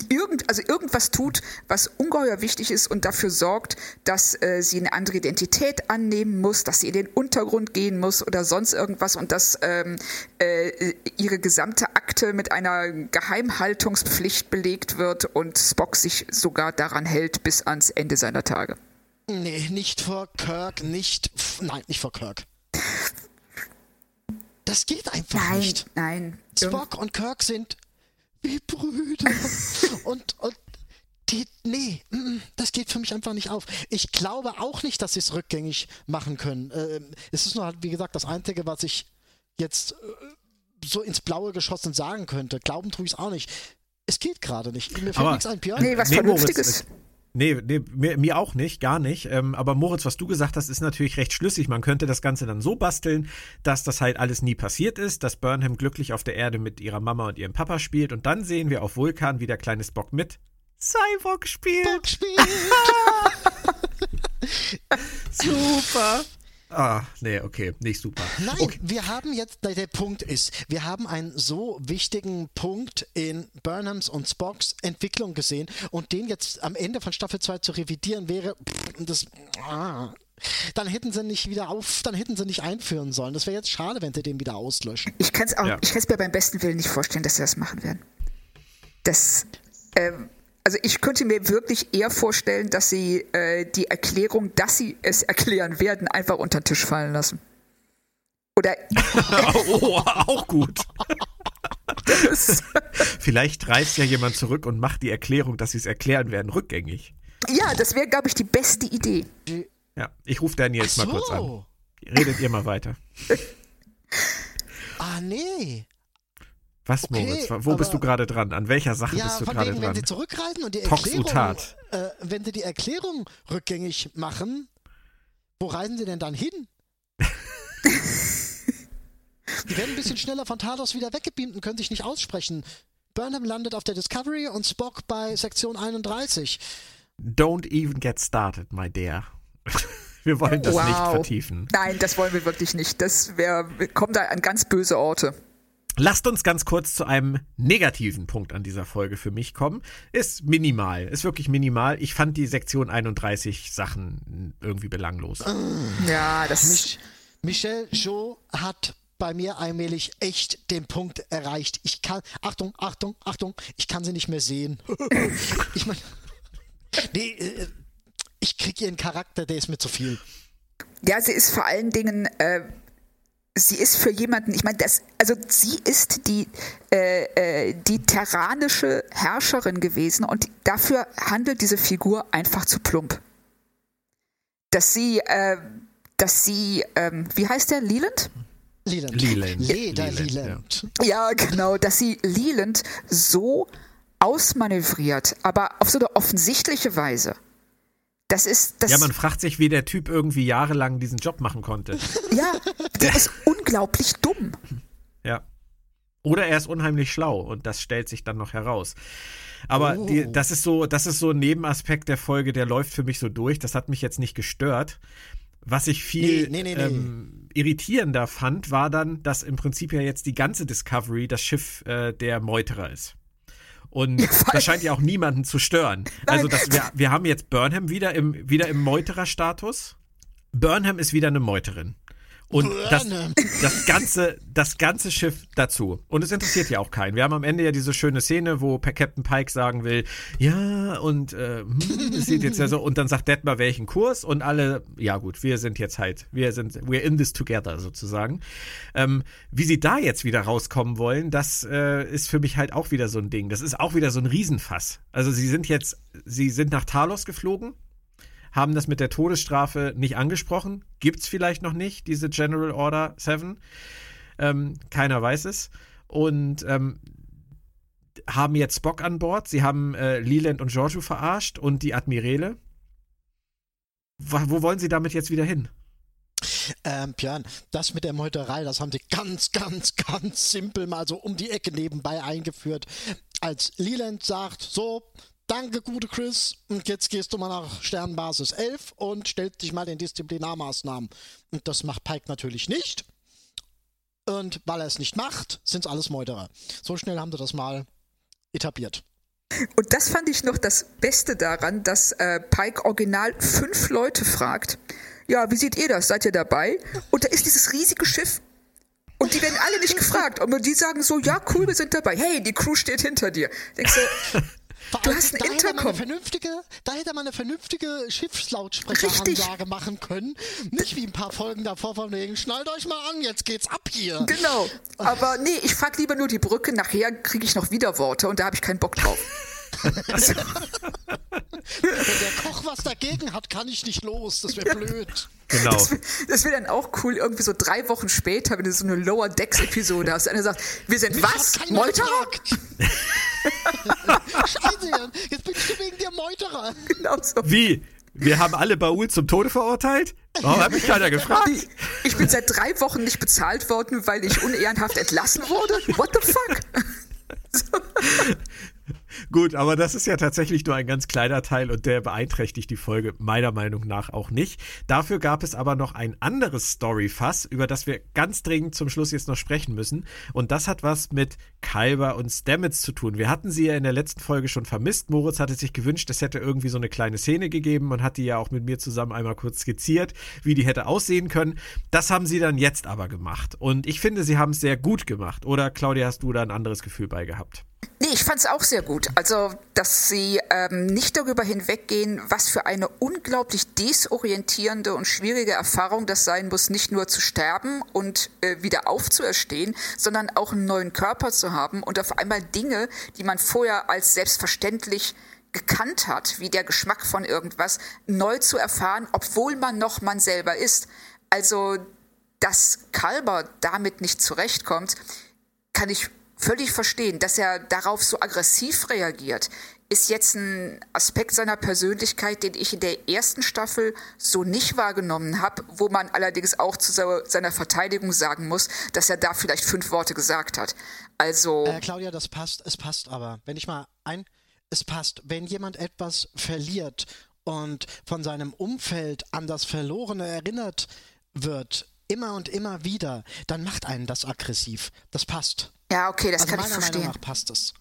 irgend, also irgendwas tut, was ungeheuer wichtig ist und dafür sorgt, dass äh, sie eine andere Identität annehmen muss, dass sie in den Untergrund gehen muss oder sonst irgendwas und dass ähm, äh, ihre gesamte Akte mit einer Geheimhaltungspflicht belegt wird und Spock sich sogar daran hält bis ans Ende seiner Tage. Nee, nicht vor Kirk, nicht. Nein, nicht vor Kirk. Das geht einfach nein, nicht. Nein. Spock und Kirk sind wie Brüder. und, und die, nee, das geht für mich einfach nicht auf. Ich glaube auch nicht, dass sie es rückgängig machen können. Ähm, es ist nur halt, wie gesagt, das Einzige, was ich jetzt äh, so ins Blaue geschossen sagen könnte. Glauben tue ich es auch nicht. Es geht gerade nicht. Mir fällt nichts ein, Björn. Nee, was nee, Vernünftiges. Nee, nee mir, mir, auch nicht, gar nicht. Ähm, aber Moritz, was du gesagt hast, ist natürlich recht schlüssig. Man könnte das Ganze dann so basteln, dass das halt alles nie passiert ist, dass Burnham glücklich auf der Erde mit ihrer Mama und ihrem Papa spielt und dann sehen wir auf Vulkan, wie der kleine Spock mit Cyborg spielt. Spock spielt. Super. Ah, nee, okay, nicht super. Nein, okay. wir haben jetzt, der Punkt ist, wir haben einen so wichtigen Punkt in Burnhams und Spocks Entwicklung gesehen und den jetzt am Ende von Staffel 2 zu revidieren wäre, das, ah, dann hätten sie nicht wieder auf, dann hätten sie nicht einführen sollen. Das wäre jetzt schade, wenn sie den wieder auslöschen. Ich kann es auch, ja. ich kann es mir beim besten Willen nicht vorstellen, dass sie das machen werden. Das, ähm, also ich könnte mir wirklich eher vorstellen, dass sie äh, die Erklärung, dass sie es erklären werden, einfach unter den Tisch fallen lassen. Oder. oh, auch gut. Vielleicht reist ja jemand zurück und macht die Erklärung, dass sie es erklären werden, rückgängig. Ja, das wäre, glaube ich, die beste Idee. Ja, ich rufe Daniel jetzt so. mal kurz an. Redet ihr mal weiter. ah, nee. Was, okay, Moritz? Wo bist du gerade dran? An welcher Sache ja, bist du gerade dran? Wenn sie zurückreisen und die Erklärung, äh, wenn sie die Erklärung rückgängig machen, wo reisen sie denn dann hin? die werden ein bisschen schneller von Talos wieder weggebeamt und können sich nicht aussprechen. Burnham landet auf der Discovery und Spock bei Sektion 31. Don't even get started, my dear. Wir wollen das wow. nicht vertiefen. Nein, das wollen wir wirklich nicht. Das wär, kommt da an ganz böse Orte. Lasst uns ganz kurz zu einem negativen Punkt an dieser Folge für mich kommen. Ist minimal, ist wirklich minimal. Ich fand die Sektion 31 Sachen irgendwie belanglos. Ja, das Mich, Michel Jo hat bei mir allmählich echt den Punkt erreicht. Ich kann, Achtung, Achtung, Achtung, ich kann sie nicht mehr sehen. ich meine, nee, äh, ich krieg ihren Charakter, der ist mir zu viel. Ja, sie ist vor allen Dingen, äh, sie ist für jemanden, ich meine, das, also sie ist die, äh, äh, die terranische Herrscherin gewesen und dafür handelt diese Figur einfach zu plump. Dass sie, äh, dass sie, ähm, wie heißt der, Leland? Leland. Leland. Leder Leland. Ja. ja, genau, dass sie Leland so ausmanövriert, aber auf so eine offensichtliche Weise. Das ist das. Ja, man fragt sich, wie der Typ irgendwie jahrelang diesen Job machen konnte. Ja, der ist unglaublich dumm. Ja. Oder er ist unheimlich schlau und das stellt sich dann noch heraus. Aber oh. die, das ist so, das ist so ein Nebenaspekt der Folge, der läuft für mich so durch. Das hat mich jetzt nicht gestört. Was ich viel. Nee, nee, nee, ähm, irritierender fand, war dann, dass im Prinzip ja jetzt die ganze Discovery das Schiff äh, der Meuterer ist. Und das scheint ja auch niemanden zu stören. Also dass wir, wir haben jetzt Burnham wieder im, wieder im Meuterer-Status. Burnham ist wieder eine Meuterin. Und das, das, ganze, das ganze Schiff dazu. Und es interessiert ja auch keinen. Wir haben am Ende ja diese schöne Szene, wo Captain Pike sagen will, ja, und äh, hm, sieht jetzt ja so, und dann sagt Detmar, welchen Kurs und alle, ja gut, wir sind jetzt halt, wir sind, we're in this together sozusagen. Ähm, wie sie da jetzt wieder rauskommen wollen, das äh, ist für mich halt auch wieder so ein Ding. Das ist auch wieder so ein Riesenfass. Also sie sind jetzt, sie sind nach Talos geflogen, haben das mit der Todesstrafe nicht angesprochen. Gibt es vielleicht noch nicht, diese General Order 7. Ähm, keiner weiß es. Und ähm, haben jetzt Spock an Bord. Sie haben äh, Leland und Giorgio verarscht und die Admirale. Wo, wo wollen sie damit jetzt wieder hin? Ähm, Björn, das mit der Meuterei, das haben sie ganz, ganz, ganz simpel mal so um die Ecke nebenbei eingeführt. Als Leland sagt, so, Danke, gute Chris. Und jetzt gehst du mal nach Sternbasis 11 und stellst dich mal den Disziplinarmaßnahmen. Und das macht Pike natürlich nicht. Und weil er es nicht macht, sind es alles Meuterer. So schnell haben sie das mal etabliert. Und das fand ich noch das Beste daran, dass äh, Pike original fünf Leute fragt. Ja, wie seht ihr das? Seid ihr dabei? Und da ist dieses riesige Schiff und die werden alle nicht gefragt. Und die sagen so, ja, cool, wir sind dabei. Hey, die Crew steht hinter dir. Denkst du, Du hast ein da Intercom. Hätte man eine vernünftige, da hätte man eine vernünftige Schiffslautsprecheransage machen können. Nicht wie ein paar Folgen davor von wegen, schnallt euch mal an, jetzt geht's ab hier. Genau. Aber nee, ich frag lieber nur die Brücke, nachher kriege ich noch Widerworte und da habe ich keinen Bock drauf. also. Wenn der Koch was dagegen hat, kann ich nicht los. Das wäre blöd. Genau. Das, das wäre dann auch cool, irgendwie so drei Wochen später, wenn du so eine Lower Decks-Episode hast. Einer sagt, wir sind Ich was? Meuterer? Scheiße, Jan, jetzt bin ich wegen dir Meuterer. Genau so. Wie? Wir haben alle Baul zum Tode verurteilt? Warum hat mich keiner gefragt? Ich bin seit drei Wochen nicht bezahlt worden, weil ich unehrenhaft entlassen wurde. What the fuck? So. Gut, aber das ist ja tatsächlich nur ein ganz kleiner Teil und der beeinträchtigt die Folge meiner Meinung nach auch nicht. Dafür gab es aber noch ein anderes Storyfass, über das wir ganz dringend zum Schluss jetzt noch sprechen müssen. Und das hat was mit Kalber und Stamets zu tun. Wir hatten sie ja in der letzten Folge schon vermisst. Moritz hatte sich gewünscht, es hätte irgendwie so eine kleine Szene gegeben und hat die ja auch mit mir zusammen einmal kurz skizziert, wie die hätte aussehen können. Das haben sie dann jetzt aber gemacht. Und ich finde, sie haben es sehr gut gemacht. Oder Claudia, hast du da ein anderes Gefühl bei gehabt? Nee, ich fand es auch sehr gut. Also, dass sie ähm, nicht darüber hinweggehen, was für eine unglaublich desorientierende und schwierige Erfahrung das sein muss, nicht nur zu sterben und äh, wieder aufzuerstehen, sondern auch einen neuen Körper zu haben und auf einmal Dinge, die man vorher als selbstverständlich gekannt hat, wie der Geschmack von irgendwas, neu zu erfahren, obwohl man noch man selber ist. Also, dass Kalber damit nicht zurechtkommt, kann ich völlig verstehen, dass er darauf so aggressiv reagiert, ist jetzt ein Aspekt seiner Persönlichkeit, den ich in der ersten Staffel so nicht wahrgenommen habe, wo man allerdings auch zu seiner Verteidigung sagen muss, dass er da vielleicht fünf Worte gesagt hat. Also. Äh, Claudia, das passt, es passt aber. Wenn ich mal ein, es passt. Wenn jemand etwas verliert und von seinem Umfeld an das Verlorene erinnert wird, immer und immer wieder, dann macht einen das aggressiv. Das passt. Ja, okay, das also kann ich meiner verstehen. Meinung nach passt es.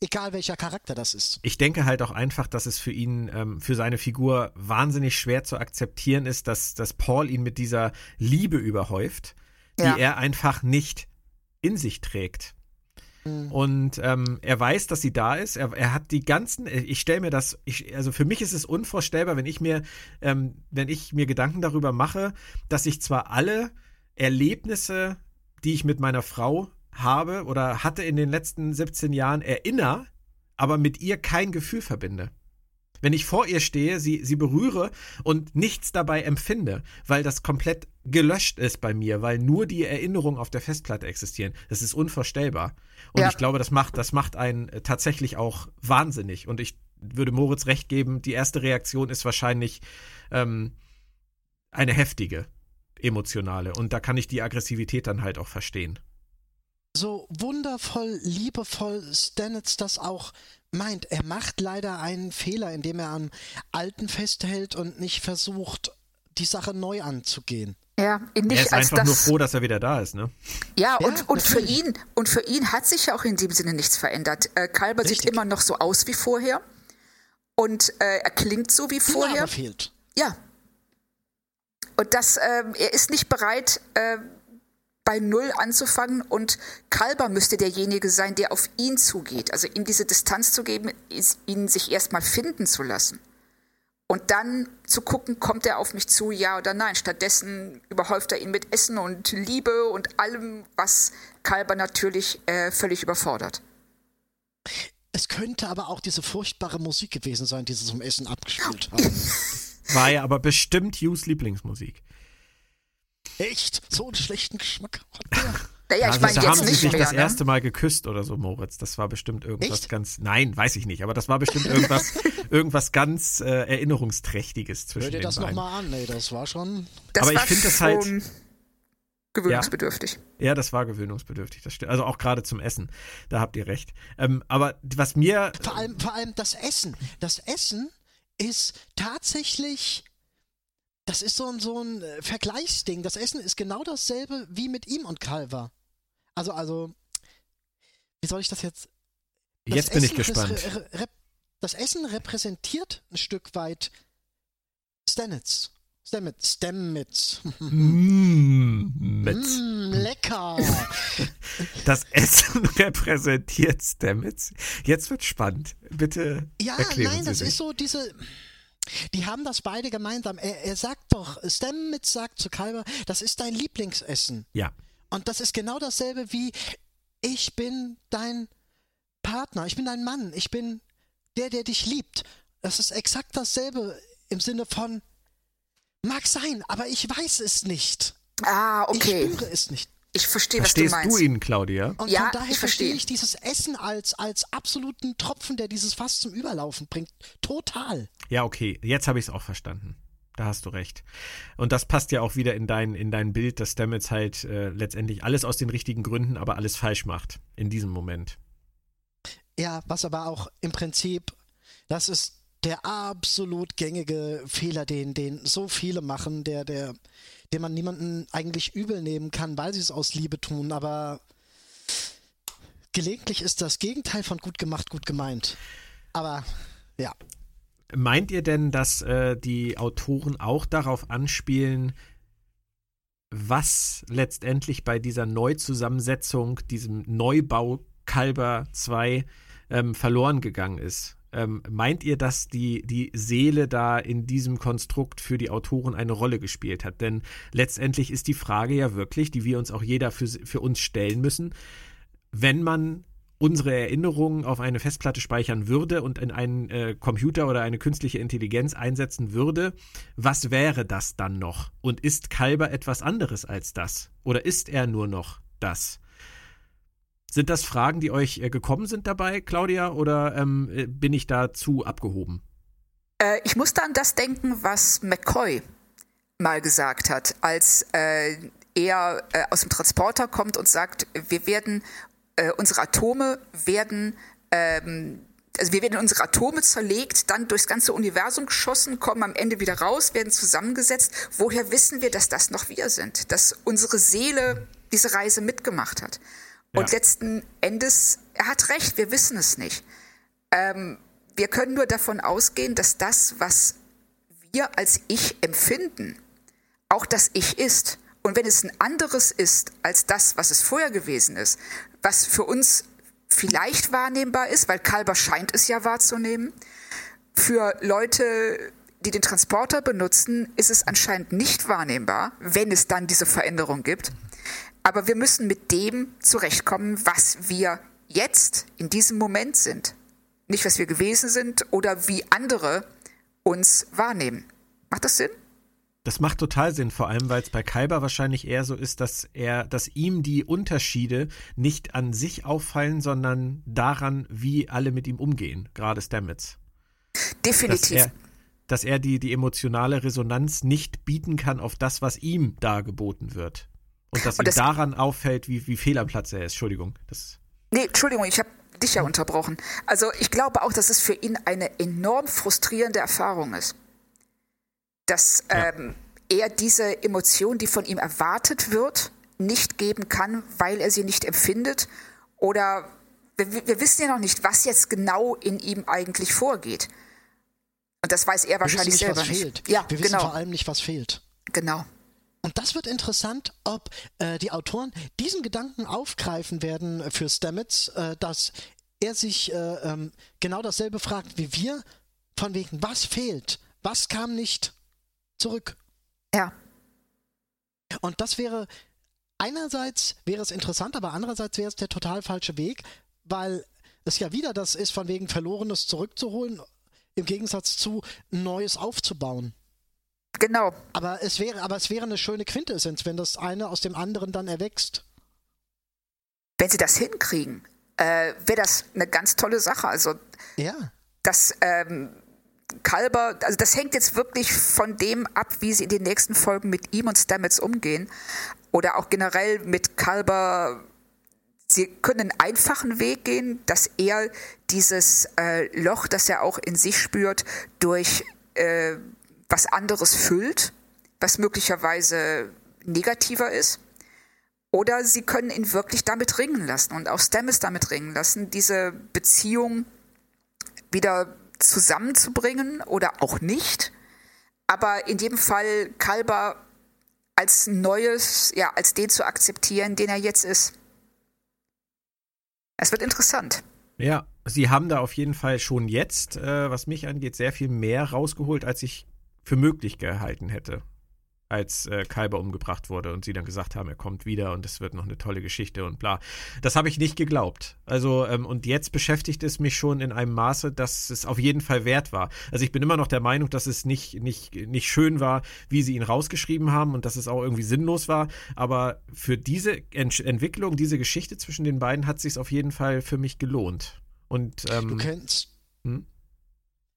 Egal welcher Charakter das ist. Ich denke halt auch einfach, dass es für ihn, ähm, für seine Figur wahnsinnig schwer zu akzeptieren ist, dass, dass Paul ihn mit dieser Liebe überhäuft, die Ja. er einfach nicht in sich trägt. Mhm. Und ähm, er weiß, dass sie da ist. Er, er hat die ganzen, ich stelle mir das, ich, also für mich ist es unvorstellbar, wenn ich mir, ähm, wenn ich mir Gedanken darüber mache, dass ich zwar alle Erlebnisse, die ich mit meiner Frau habe oder hatte in den letzten 17 Jahren, erinnere, aber mit ihr kein Gefühl verbinde. Wenn ich vor ihr stehe, sie, sie berühre und nichts dabei empfinde, weil das komplett gelöscht ist bei mir, weil nur die Erinnerungen auf der Festplatte existieren. Das ist unvorstellbar. Und Ja. ich glaube, das macht, das macht einen äh, tatsächlich auch wahnsinnig. Und ich würde Moritz recht geben, die erste Reaktion ist wahrscheinlich ähm, eine heftige, emotionale. Und da kann ich die Aggressivität dann halt auch verstehen. So wundervoll, liebevoll Stanitz das auch meint. Er macht leider einen Fehler, indem er am Alten festhält und nicht versucht, die Sache neu anzugehen. Ja, nicht er ist als einfach das. nur froh, dass er wieder da ist, ne? Ja, Ja, und, und für ihn und für ihn hat sich ja auch in dem Sinne nichts verändert. Äh, Kalber sieht Richtig. immer noch so aus wie vorher und äh, er klingt so wie Die vorher. Narbe fehlt. Ja. Und das, ähm, er ist nicht bereit, äh, bei Null anzufangen und Kalber müsste derjenige sein, der auf ihn zugeht. Also ihm diese Distanz zu geben, ist, ihn sich erstmal finden zu lassen. Und dann zu gucken, kommt er auf mich zu, ja oder nein. Stattdessen überhäuft er ihn mit Essen und Liebe und allem, was Kalber natürlich äh, völlig überfordert. Es könnte aber auch diese furchtbare Musik gewesen sein, die sie zum Essen abgespielt haben. War ja aber bestimmt Hughes Lieblingsmusik. Echt? So einen schlechten Geschmack hat der? Naja, ich Also, meine da jetzt haben sie nicht sich mehr. das ne? erste Mal geküsst oder so, Moritz. Das war bestimmt irgendwas Echt? ganz. Nein, weiß ich nicht, aber das war bestimmt irgendwas, irgendwas ganz äh, Erinnerungsträchtiges zwischen Hör dir den das nochmal an, nee, das war schon. Das Aber ich war finde das halt- schon gewöhnungsbedürftig. Ja, das war gewöhnungsbedürftig. Das stimmt. Also auch gerade zum Essen. Da habt ihr recht. Ähm, aber was mir. Vor allem, vor allem das Essen. Das Essen ist tatsächlich. Das ist so ein, so ein äh, Vergleichsding. Das Essen ist genau dasselbe wie mit ihm und Calver. Also, also, wie soll ich das jetzt? Das Jetzt bin ich Essen gespannt. Das Essen repräsentiert ein Stück weit Stanitz. Stamets. Stamets. Mm. Mm, lecker. Das Essen repräsentiert Stamets. Jetzt wird spannend. Bitte Ja, erklären nein, Sie das sich. ist so diese. Die haben das beide gemeinsam. Er, er sagt doch, Stamets sagt zu Kalber, das ist dein Lieblingsessen. Ja. Und das ist genau dasselbe wie, ich bin dein Partner, ich bin dein Mann, ich bin der, der dich liebt. Das ist exakt dasselbe im Sinne von, mag sein, aber ich weiß es nicht. Ah, okay. Ich spüre es nicht. Ich verstehe, was du Verstehst meinst. du ihn, Claudia? Und Ja, von daher ich verstehe verstehe. ich dieses Essen als, als absoluten Tropfen, der dieses Fass zum Überlaufen bringt. Total. Ja, okay. Jetzt habe ich es auch verstanden. Da hast du recht. Und das passt ja auch wieder in dein, in dein Bild, dass Stamets halt äh, letztendlich alles aus den richtigen Gründen, aber alles falsch macht. In diesem Moment. Ja, was aber auch im Prinzip, das ist der absolut gängige Fehler, den, den so viele machen, der, der, den man niemanden eigentlich übel nehmen kann, weil sie es aus Liebe tun, aber gelegentlich ist das Gegenteil von gut gemacht, gut gemeint. Aber ja, Meint ihr denn, dass äh, die Autoren auch darauf anspielen, was letztendlich bei dieser Neuzusammensetzung, diesem Neubau Kalber 2 ähm, verloren gegangen ist? Ähm, meint ihr, dass die, die Seele da in diesem Konstrukt für die Autoren eine Rolle gespielt hat? Denn letztendlich ist die Frage ja wirklich, die wir uns auch jeder für, für uns stellen müssen, wenn man unsere Erinnerungen auf eine Festplatte speichern würde und in einen äh, Computer oder eine künstliche Intelligenz einsetzen würde, was wäre das dann noch? Und ist Kalber etwas anderes als das? Oder ist er nur noch das? Sind das Fragen, die euch äh, gekommen sind dabei, Claudia, oder ähm, äh, bin ich da zu abgehoben? Äh, ich musste an das denken, was McCoy mal gesagt hat, als äh, er äh, aus dem Transporter kommt und sagt, wir werden, äh, unsere Atome werden, ähm, also wir werden in unsere Atome zerlegt, dann durchs ganze Universum geschossen, kommen am Ende wieder raus, werden zusammengesetzt. Woher wissen wir, dass das noch wir sind? Dass unsere Seele diese Reise mitgemacht hat? Und letzten Endes, er hat recht, wir wissen es nicht. Ähm, wir können nur davon ausgehen, dass das, was wir als Ich empfinden, auch das Ich ist. Und wenn es ein anderes ist als das, was es vorher gewesen ist, was für uns vielleicht wahrnehmbar ist, weil Kalber scheint es ja wahrzunehmen, für Leute, die den Transporter benutzen, ist es anscheinend nicht wahrnehmbar, wenn es dann diese Veränderung gibt. Aber wir müssen mit dem zurechtkommen, was wir jetzt in diesem Moment sind. Nicht, was wir gewesen sind oder wie andere uns wahrnehmen. Macht das Sinn? Das macht total Sinn, vor allem weil es bei Kalber wahrscheinlich eher so ist, dass er, dass ihm die Unterschiede nicht an sich auffallen, sondern daran, wie alle mit ihm umgehen, gerade Stamets. Dass Definitiv. er, dass er die, die emotionale Resonanz nicht bieten kann auf das, was ihm da geboten wird. Und dass Und ihm das- daran auffällt, wie, wie fehl am Platz er ist. Entschuldigung. Das, Nee, Entschuldigung, ich habe dich ja unterbrochen. Also ich glaube auch, dass es für ihn eine enorm frustrierende Erfahrung ist. Dass Ja. ähm, er diese Emotion, die von ihm erwartet wird, nicht geben kann, weil er sie nicht empfindet? Oder wir, wir wissen ja noch nicht, was jetzt genau in ihm eigentlich vorgeht. Und das weiß er wahrscheinlich nicht, selber was nicht. Fehlt. Ja, wir wissen genau. vor allem nicht, was fehlt. Genau. Und das wird interessant, ob äh, die Autoren diesen Gedanken aufgreifen werden für Stamets, äh, dass er sich äh, ähm, genau dasselbe fragt wie wir, von wegen, was fehlt, was kam nicht zurück. Ja. Und das wäre, einerseits wäre es interessant, aber andererseits wäre es der total falsche Weg, weil es ja wieder das ist, von wegen Verlorenes zurückzuholen, im Gegensatz zu Neues aufzubauen. Genau. Aber es wäre, aber es wäre eine schöne Quintessenz, wenn das eine aus dem anderen dann erwächst. Wenn sie das hinkriegen, äh, wäre das eine ganz tolle Sache. Also Ja. das ähm, Kalber, also das hängt jetzt wirklich von dem ab, wie sie in den nächsten Folgen mit ihm und Stamets umgehen. Oder auch generell mit Kalber. Sie können einen einfachen Weg gehen, dass er dieses äh, Loch, das er auch in sich spürt, durch äh, was anderes füllt, was möglicherweise negativer ist. Oder sie können ihn wirklich damit ringen lassen und auch Stamets damit ringen lassen, diese Beziehung wieder zusammenzubringen oder auch nicht. Aber in jedem Fall Kalber als Neues, ja, als den zu akzeptieren, den er jetzt ist. Es wird interessant. Ja, sie haben da auf jeden Fall schon jetzt, äh, was mich angeht, sehr viel mehr rausgeholt, als ich für möglich gehalten hätte, als äh, Kalber umgebracht wurde und sie dann gesagt haben, er kommt wieder und es wird noch eine tolle Geschichte und bla. Das habe ich nicht geglaubt. Also, ähm, und jetzt beschäftigt es mich schon in einem Maße, dass es auf jeden Fall wert war. Also ich bin immer noch der Meinung, dass es nicht, nicht, nicht schön war, wie sie ihn rausgeschrieben haben und dass es auch irgendwie sinnlos war. Aber für diese Ent Entwicklung, diese Geschichte zwischen den beiden hat sich auf jeden Fall für mich gelohnt. Und ähm, Du kennst. Hm?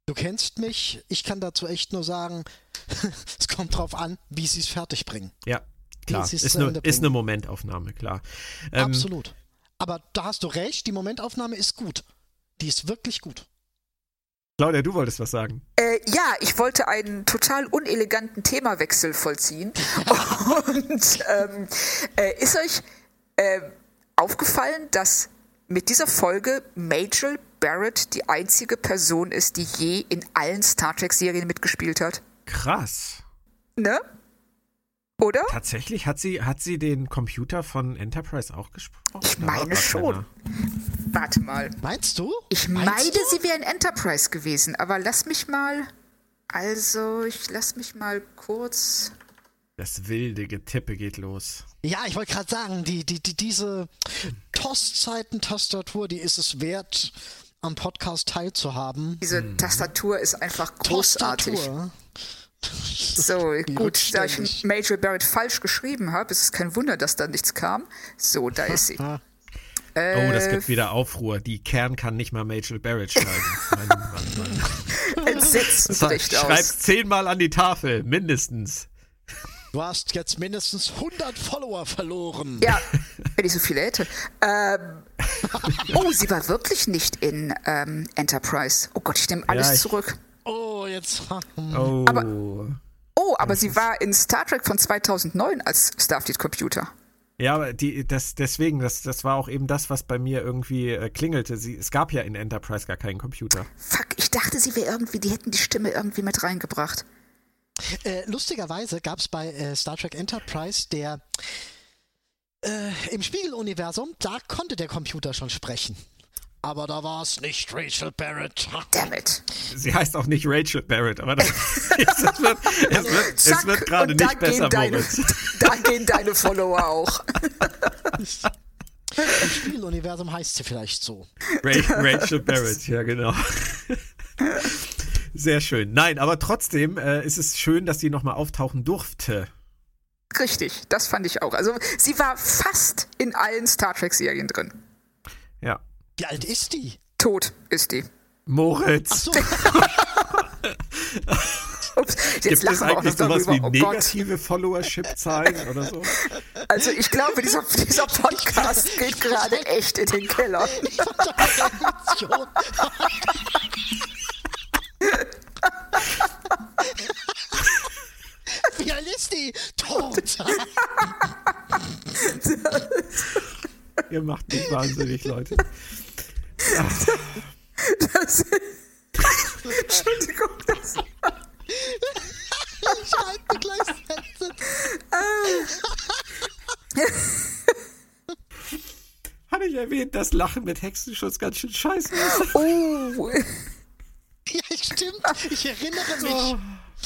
Du kennst mich. Ich kann dazu echt nur sagen, es kommt drauf an, wie sie es fertig bringen. Ja, klar. Ist eine, ist eine Momentaufnahme, klar. Ähm, Absolut. Aber da hast du recht, die Momentaufnahme ist gut. Die ist wirklich gut. Claudia, du wolltest was sagen. Äh, ja, ich wollte einen total uneleganten Themawechsel vollziehen. Und ähm, äh, ist euch äh, aufgefallen, dass mit dieser Folge Majel Barrett die einzige Person ist, die je in allen Star Trek-Serien mitgespielt hat? Krass. Ne? Oder? Tatsächlich hat sie, hat sie den Computer von Enterprise auch gesprochen? Ich meine schon. keiner. Warte mal. Meinst du? Ich Meinst meine, du? sie wäre in Enterprise gewesen, aber lass mich mal. Also, ich lass mich mal kurz. Das wilde Getippe geht los. Ja, ich wollte gerade sagen, die, die, die, diese TOS-Zeiten-Tastatur, die ist es wert, am Podcast teilzuhaben. Diese Tastatur ist einfach großartig. Tastatur. So, gut, da ich. Major Barrett falsch geschrieben habe, ist es kein Wunder, dass da nichts kam. So, da ist sie. Oh, Äh, das gibt wieder Aufruhr. Die Kern kann nicht mal Majel Barrett schreiben. Mann, Mann, Mann. Entsetzen bricht Schreib's aus. zehnmal an die Tafel, mindestens. Du hast jetzt mindestens 100 Follower verloren. Ja, wenn ich so viele hätte. Ähm, oh, sie war wirklich nicht in ähm, Enterprise. Oh Gott, ich nehme alles Ja, ich- zurück. Oh, jetzt. Oh. Oh, aber sie war in Star Trek von 2009 als Starfleet Computer. Ja, aber die, das, deswegen, das, das war auch eben das, was bei mir irgendwie äh, klingelte. Sie, es gab ja in Enterprise gar keinen Computer. Fuck, ich dachte, sie wäre irgendwie, die hätten die Stimme irgendwie mit reingebracht. Äh, lustigerweise gab es bei äh, Star Trek Enterprise der äh, im Spiegeluniversum, da konnte der Computer schon sprechen. Aber da war es nicht Rachel Barrett. Damn it. Sie heißt auch nicht Rachel Barrett, aber das, es wird, es wird, es wird gerade nicht besser, deine, Moritz. Da gehen deine Follower auch. Im Spiegeluniversum heißt sie vielleicht so. Ra Rachel Barrett, ja genau. Sehr schön. Nein, aber trotzdem äh, ist es schön, dass sie nochmal auftauchen durfte. Richtig, das fand ich auch. Also sie war fast in allen Star Trek-Serien drin. Ja. Wie alt ist die? Tot ist die. Moritz, So, Ups, jetzt gibt es wir auch eigentlich noch sowas darüber. wie Oh Gott. negative Followership-Zahlen oder so? Also ich glaube, dieser, dieser Podcast geht gerade echt in den Keller. Alt ist Idee tot. Ihr macht mich wahnsinnig, Leute. Das, Entschuldigung, das. ich halte gleich Sätze. Hatte ich erwähnt, dass Lachen mit Hexenschutz ganz schön scheiße ist? Oh. Ja, stimmt. Ich erinnere mich.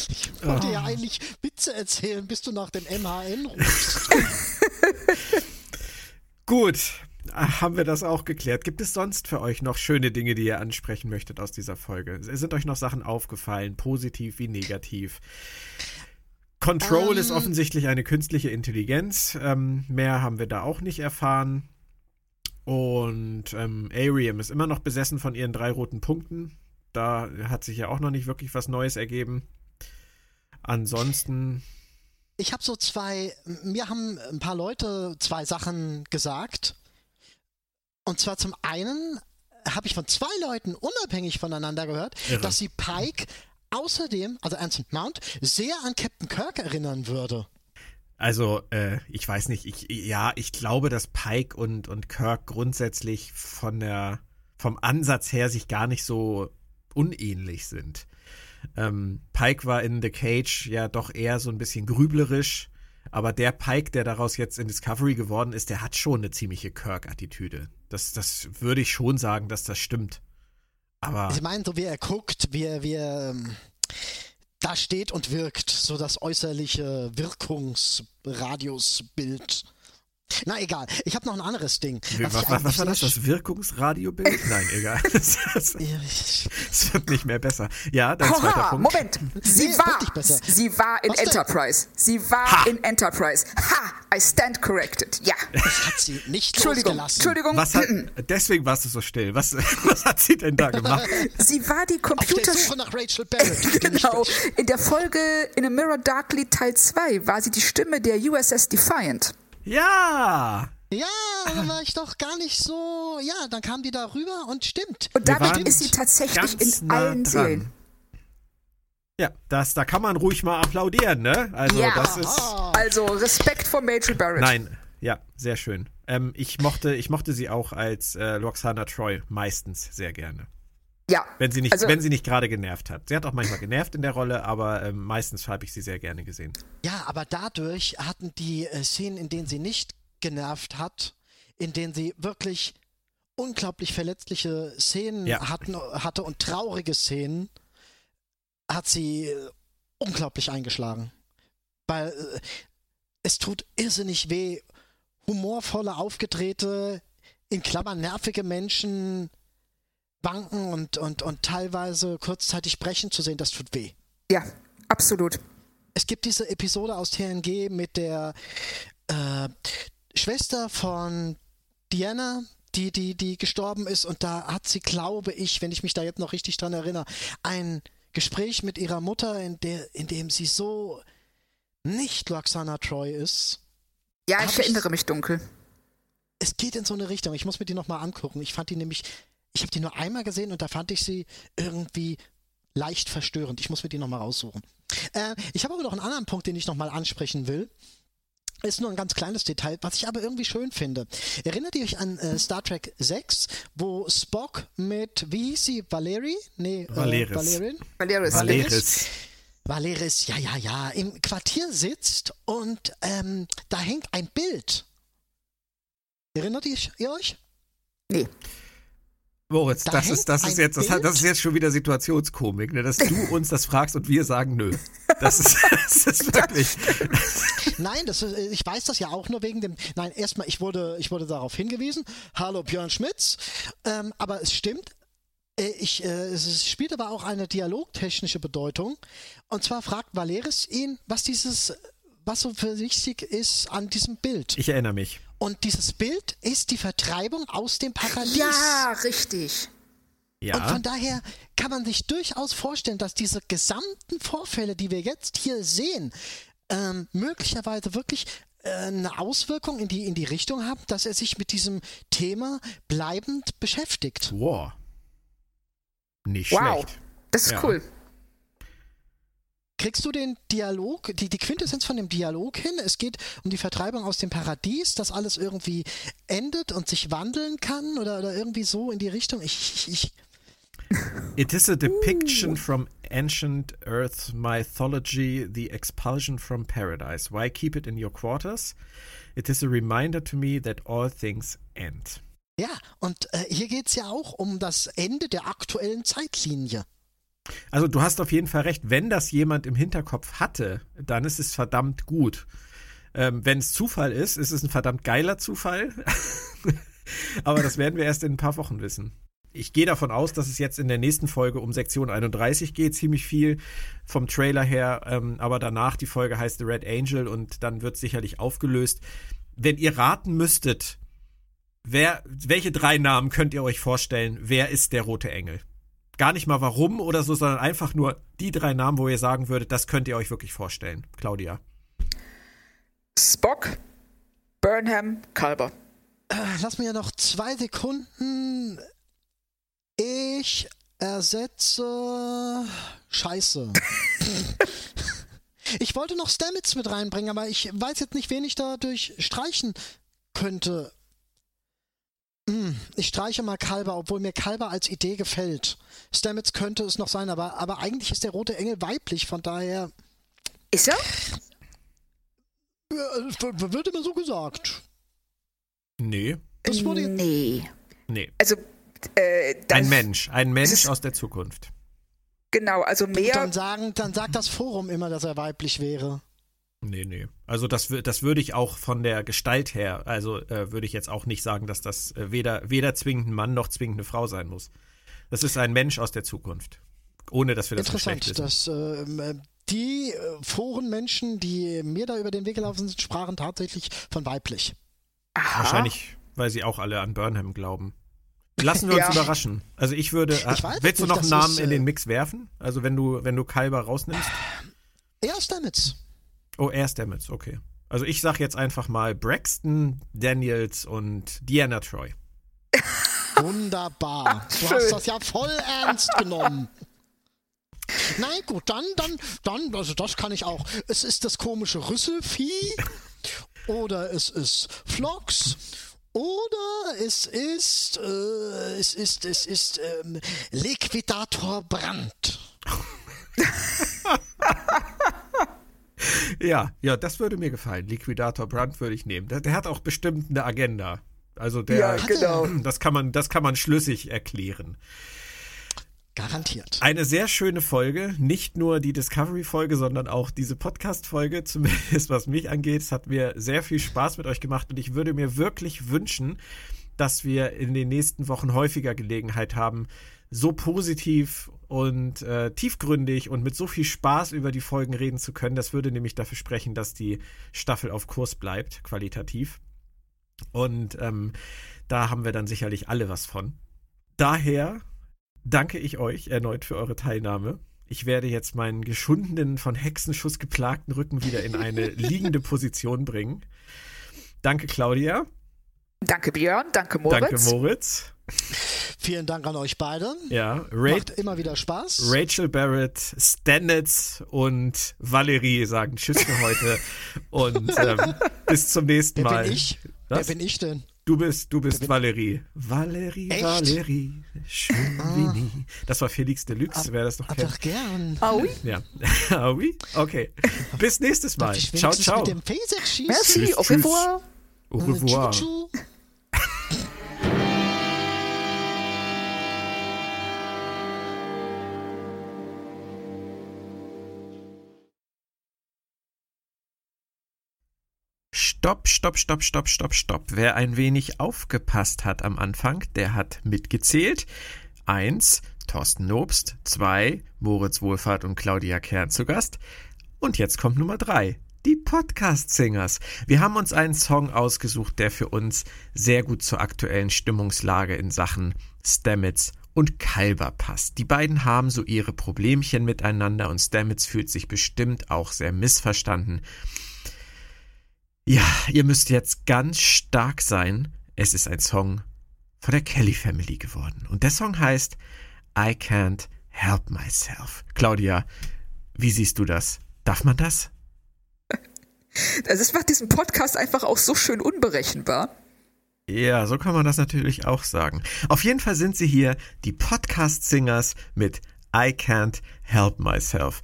Ich wollte ja eigentlich Witze erzählen, bis du nach dem MHN rufst. Gut, haben wir das auch geklärt. Gibt es sonst für euch noch schöne Dinge, die ihr ansprechen möchtet aus dieser Folge? Sind euch noch Sachen aufgefallen, positiv wie negativ? Control Ähm. ist offensichtlich eine künstliche Intelligenz. Ähm, mehr haben wir da auch nicht erfahren. Und ähm, Ariam ist immer noch besessen von ihren drei roten Punkten. Da hat sich ja auch noch nicht wirklich was Neues ergeben. Ansonsten, Ich habe so zwei, mir haben ein paar Leute zwei Sachen gesagt. Und zwar zum einen habe ich von zwei Leuten unabhängig voneinander gehört, Irre. dass sie Pike außerdem, also Anson Mount, sehr an Captain Kirk erinnern würde. also, äh, ich weiß nicht, ich, ja, ich glaube, dass Pike und, und Kirk grundsätzlich von der, vom Ansatz her sich gar nicht so unähnlich sind. Ähm, Pike war in The Cage ja doch eher so ein bisschen grüblerisch, aber der Pike, der daraus jetzt in Discovery geworden ist, der hat schon eine ziemliche Kirk-Attitüde. Das, das würde ich schon sagen, dass das stimmt. Aber Ich meine, so wie er guckt, wie er, wie er ähm, da steht und wirkt, so das äußerliche Wirkungsradiusbild. Na egal, ich habe noch ein anderes Ding. Was was, ich was, was war das? Das Wirkungsradiobild? Nein, egal. Das, das, das wird nicht mehr besser. Ja, dein zweiter Oha, Punkt. Moment. Sie Nee, war, sie war in Was denn? Enterprise. Sie war Ha. in Enterprise. Ha, I stand corrected. Ja. hat sie nicht Entschuldigung, losgelassen. Entschuldigung. Was hat, deswegen warst du so still. Was, was hat sie denn da gemacht? Sie war die Auf der Computer... Suche nach Rachel Barrett. Genau. In der Folge In a Mirror Darkly Teil 2 war sie die Stimme der USS Defiant. Ja! Ja, da war ich doch gar nicht so. Ja, dann kam die da rüber und stimmt. Und damit ist sie tatsächlich in nah allen dran. Serien. Ja, das, da kann man ruhig mal applaudieren, ne? Also, Ja. das ist. Also Respekt vor Major Barrett. Nein, ja, sehr schön. Ähm, ich, mochte, ich mochte sie auch als äh, Roxana Troy meistens sehr gerne. Ja. Wenn sie nicht, Also- wenn sie nicht gerade genervt hat. Sie hat auch manchmal genervt in der Rolle, aber ähm, meistens habe ich sie sehr gerne gesehen. Ja, aber dadurch hatten die äh, Szenen, in denen sie nicht genervt hat, in denen sie wirklich unglaublich verletzliche Szenen Ja. hatten, hatte und traurige Szenen, hat sie äh, unglaublich eingeschlagen. Weil äh, es tut irrsinnig weh, humorvolle, aufgedrehte, in Klammern nervige Menschen wanken und, und, und teilweise kurzzeitig brechen zu sehen, das tut weh. Ja, absolut. Es gibt diese Episode aus TNG mit der äh, Schwester von Diana, die, die, die gestorben ist und da hat sie, glaube ich, wenn ich mich da jetzt noch richtig dran erinnere, ein Gespräch mit ihrer Mutter, in, der, in dem sie so nicht Roxana Troy ist. Ja, ich ich- erinnere mich dunkel. Es geht in so eine Richtung. Ich muss mir die nochmal angucken. Ich fand die nämlich, ich habe die nur einmal gesehen und da fand ich sie irgendwie leicht verstörend. Ich muss mir die nochmal raussuchen. Äh, ich habe aber noch einen anderen Punkt, den ich nochmal ansprechen will. Ist nur ein ganz kleines Detail, was ich aber irgendwie schön finde. Erinnert ihr euch an äh, Star Trek 6, wo Spock mit, wie hieß sie, Valerie? Nee, Valeris. Äh, Valerian? Valeris. Valeris. Valeris, ja, ja, ja, im Quartier sitzt und ähm, da hängt ein Bild. Erinnert ihr ihr euch? Nee. Moritz, Da das ist, das ist jetzt, das, das ist jetzt schon wieder Situationskomik, ne? dass du uns das fragst und wir sagen nö. Das ist, das ist wirklich. Nein, das ist, ich weiß das ja auch nur wegen dem. Nein, erstmal, ich wurde, ich wurde darauf hingewiesen. Hallo Björn Schmitz. Ähm, aber es stimmt. Äh, Ich, äh, es spielt aber auch eine dialogtechnische Bedeutung. Und zwar fragt Valeris ihn, was dieses, was so für wichtig ist an diesem Bild. Ich erinnere mich. Und dieses Bild ist die Vertreibung aus dem Paradies. Ja, richtig. Und Ja. von daher kann man sich durchaus vorstellen, dass diese gesamten Vorfälle, die wir jetzt hier sehen, ähm, möglicherweise wirklich äh, eine Auswirkung in die, in die Richtung haben, dass er sich mit diesem Thema bleibend beschäftigt. Wow. Nicht Wow. schlecht. Das ist Ja. cool. Kriegst du den Dialog, die, die Quintessenz von dem Dialog hin? Es geht um die Vertreibung aus dem Paradies, dass alles irgendwie endet und sich wandeln kann oder, oder irgendwie so in die Richtung. Ich, ich, ich It is a depiction from ancient Earth mythology, the expulsion from paradise. Why keep it in your quarters? It is a reminder to me that all things end. Ja, und äh, hier geht es ja auch um das Ende der aktuellen Zeitlinie. Also du hast auf jeden Fall recht, wenn das jemand im Hinterkopf hatte, dann ist es verdammt gut. Ähm, wenn es Zufall ist, ist es ein verdammt geiler Zufall. Aber das werden wir erst in ein paar Wochen wissen. Ich gehe davon aus, dass es jetzt in der nächsten Folge um Sektion 31 geht, ziemlich viel vom Trailer her. Ähm, aber danach, die Folge heißt The Red Angel und dann wird sicherlich aufgelöst. Wenn ihr raten müsstet, wer, welche drei Namen könnt ihr euch vorstellen, wer ist der rote Engel? Gar nicht mal warum oder so, sondern einfach nur die drei Namen, wo ihr sagen würdet, das könnt ihr euch wirklich vorstellen. Claudia. Spock, Burnham, Kalber. Äh, lass mir ja noch zwei Sekunden. Ich ersetze Scheiße. ich wollte noch Stamets mit reinbringen, aber ich weiß jetzt nicht, wen ich dadurch streichen könnte. Hm, ich streiche mal Kalber, obwohl mir Kalber als Idee gefällt. Stamets könnte es noch sein, aber, aber eigentlich ist der rote Engel weiblich, von daher. Ist er? Ja, wird immer so gesagt. Nee. Das wurde nee. Nee. Also, äh, ein Mensch. Ein Mensch aus der Zukunft. Genau, also mehr. Dann, sagen, dann sagt das Forum immer, dass er weiblich wäre. Nee, nee. Also das, das würde ich auch von der Gestalt her, also äh, würde ich jetzt auch nicht sagen, dass das äh, weder, weder zwingend ein Mann noch zwingend eine Frau sein muss. Das ist ein Mensch aus der Zukunft. Ohne dass wir das Interessant, dass ähm, äh, die äh, Forenmenschen, die mir da über den Weg gelaufen sind, sprachen tatsächlich von weiblich. Aha. Wahrscheinlich, weil sie auch alle an Burnham glauben. Lassen wir uns ja. überraschen. Also ich würde. Ich äh, willst du noch einen Namen ist, in den Mix werfen? Also wenn du, wenn du Kalber rausnimmst? Ja, Stamets. Oh, er ist Stamets, okay. Also ich sag jetzt einfach mal Braxton, Daniels und Diana Troy. Wunderbar. du hast das ja voll ernst genommen. Nein, gut, dann, dann, dann, also das kann ich auch. Es ist das komische Rüsselvieh oder es ist Flox oder es ist, äh, es ist, es ist ähm, Liquidator Brand. ja, ja, das würde mir gefallen. Liquidator Brand würde ich nehmen. Der, der hat auch bestimmt eine Agenda. Also der, ja, genau. das kann man, das kann man schlüssig erklären. Garantiert. Eine sehr schöne Folge, nicht nur die Discovery-Folge, sondern auch diese Podcast-Folge, zumindest was mich angeht. Es hat mir sehr viel Spaß mit euch gemacht und ich würde mir wirklich wünschen, dass wir in den nächsten Wochen häufiger Gelegenheit haben, so positiv und äh, tiefgründig und mit so viel Spaß über die Folgen reden zu können. Das würde nämlich dafür sprechen, dass die Staffel auf Kurs bleibt, qualitativ. Und ähm, da haben wir dann sicherlich alle was von. Daher danke ich euch erneut für eure Teilnahme. Ich werde jetzt meinen geschundenen, von Hexenschuss geplagten Rücken wieder in eine liegende Position bringen. Danke, Claudia. Danke, Björn. Danke, Moritz. Danke, Moritz. Vielen Dank an euch beide. Ja, Ra Macht immer wieder Spaß. Rachel Barrett, Stanitz und Valerie sagen Tschüss für heute und ähm, bis zum nächsten Mal. Wer bin ich? Was? Wer bin ich denn? Du bist, du bist Valerie. Valerie, Echt? Valerie, schön ah. wie nie. Das war Felix Deluxe, wer das noch kennt. Ach, gern. Ah oui? Ja. ah oui? Okay. Bis nächstes Mal. Ciao, ciao. Mit dem Merci, au revoir. Au revoir. Äh, Stopp, stopp, stopp, stopp, stopp, stopp. Wer ein wenig aufgepasst hat am Anfang, der hat mitgezählt. Eins, Thorsten Nobst. Zwei, Moritz Wohlfahrt und Claudia Kern zu Gast. Und jetzt kommt Nummer drei. Die Podcast-Singers. Wir haben uns einen Song ausgesucht, der für uns sehr gut zur aktuellen Stimmungslage in Sachen Stamets und Kalber passt. Die beiden haben so ihre Problemchen miteinander und Stamets fühlt sich bestimmt auch sehr missverstanden. Ja, ihr müsst jetzt ganz stark sein. Es ist ein Song von der Kelly Family geworden. Und der Song heißt I Can't Help Myself. Claudia, Wie siehst du das? Darf man das? Also es macht diesen Podcast einfach auch so schön unberechenbar. Ja, so kann man das natürlich auch sagen. Auf jeden Fall sind sie hier, die Podcast-Singers mit I Can't Help Myself.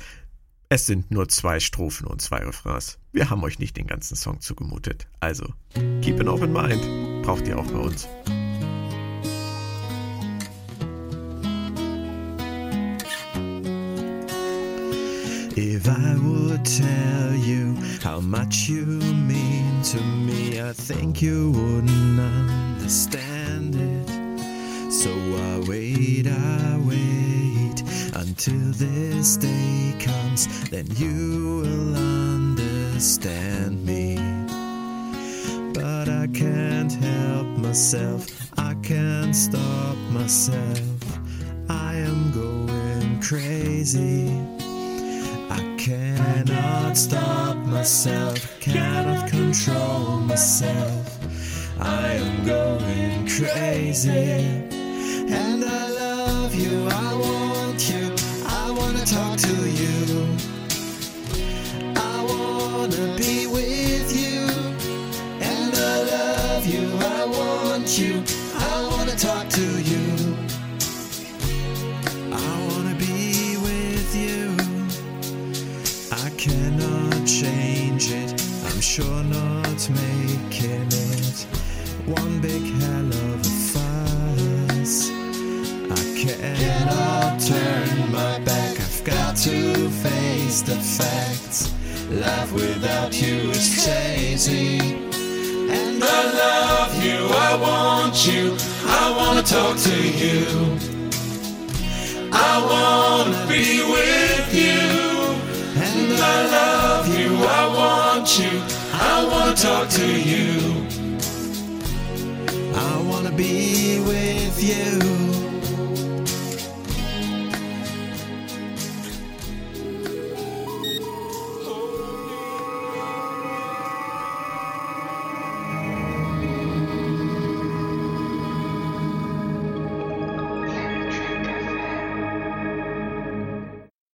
Es sind nur zwei Strophen und zwei Refrains. Wir haben euch nicht den ganzen Song zugemutet. Also, keep an open mind. Braucht ihr auch bei uns. If I would tell you how much you mean to me, I think you wouldn't understand it. So I wait, I wait until this day comes, then you will understand me. But I can't help myself, I can't stop myself. I am going crazy. I cannot stop myself, cannot control myself. I am going crazy. And I love you, I want talk to you. I wanna be with you. And I love you, I want you, I wanna talk to you. I wanna be with you. I cannot change it. I'm sure not making it one big hell of a fuss. I cannot turn to face the facts. Life without you is crazy. And I love you. I want you. I wanna talk to you. I wanna be with you. And I love you, I want you, I wanna talk to you. I wanna be with you.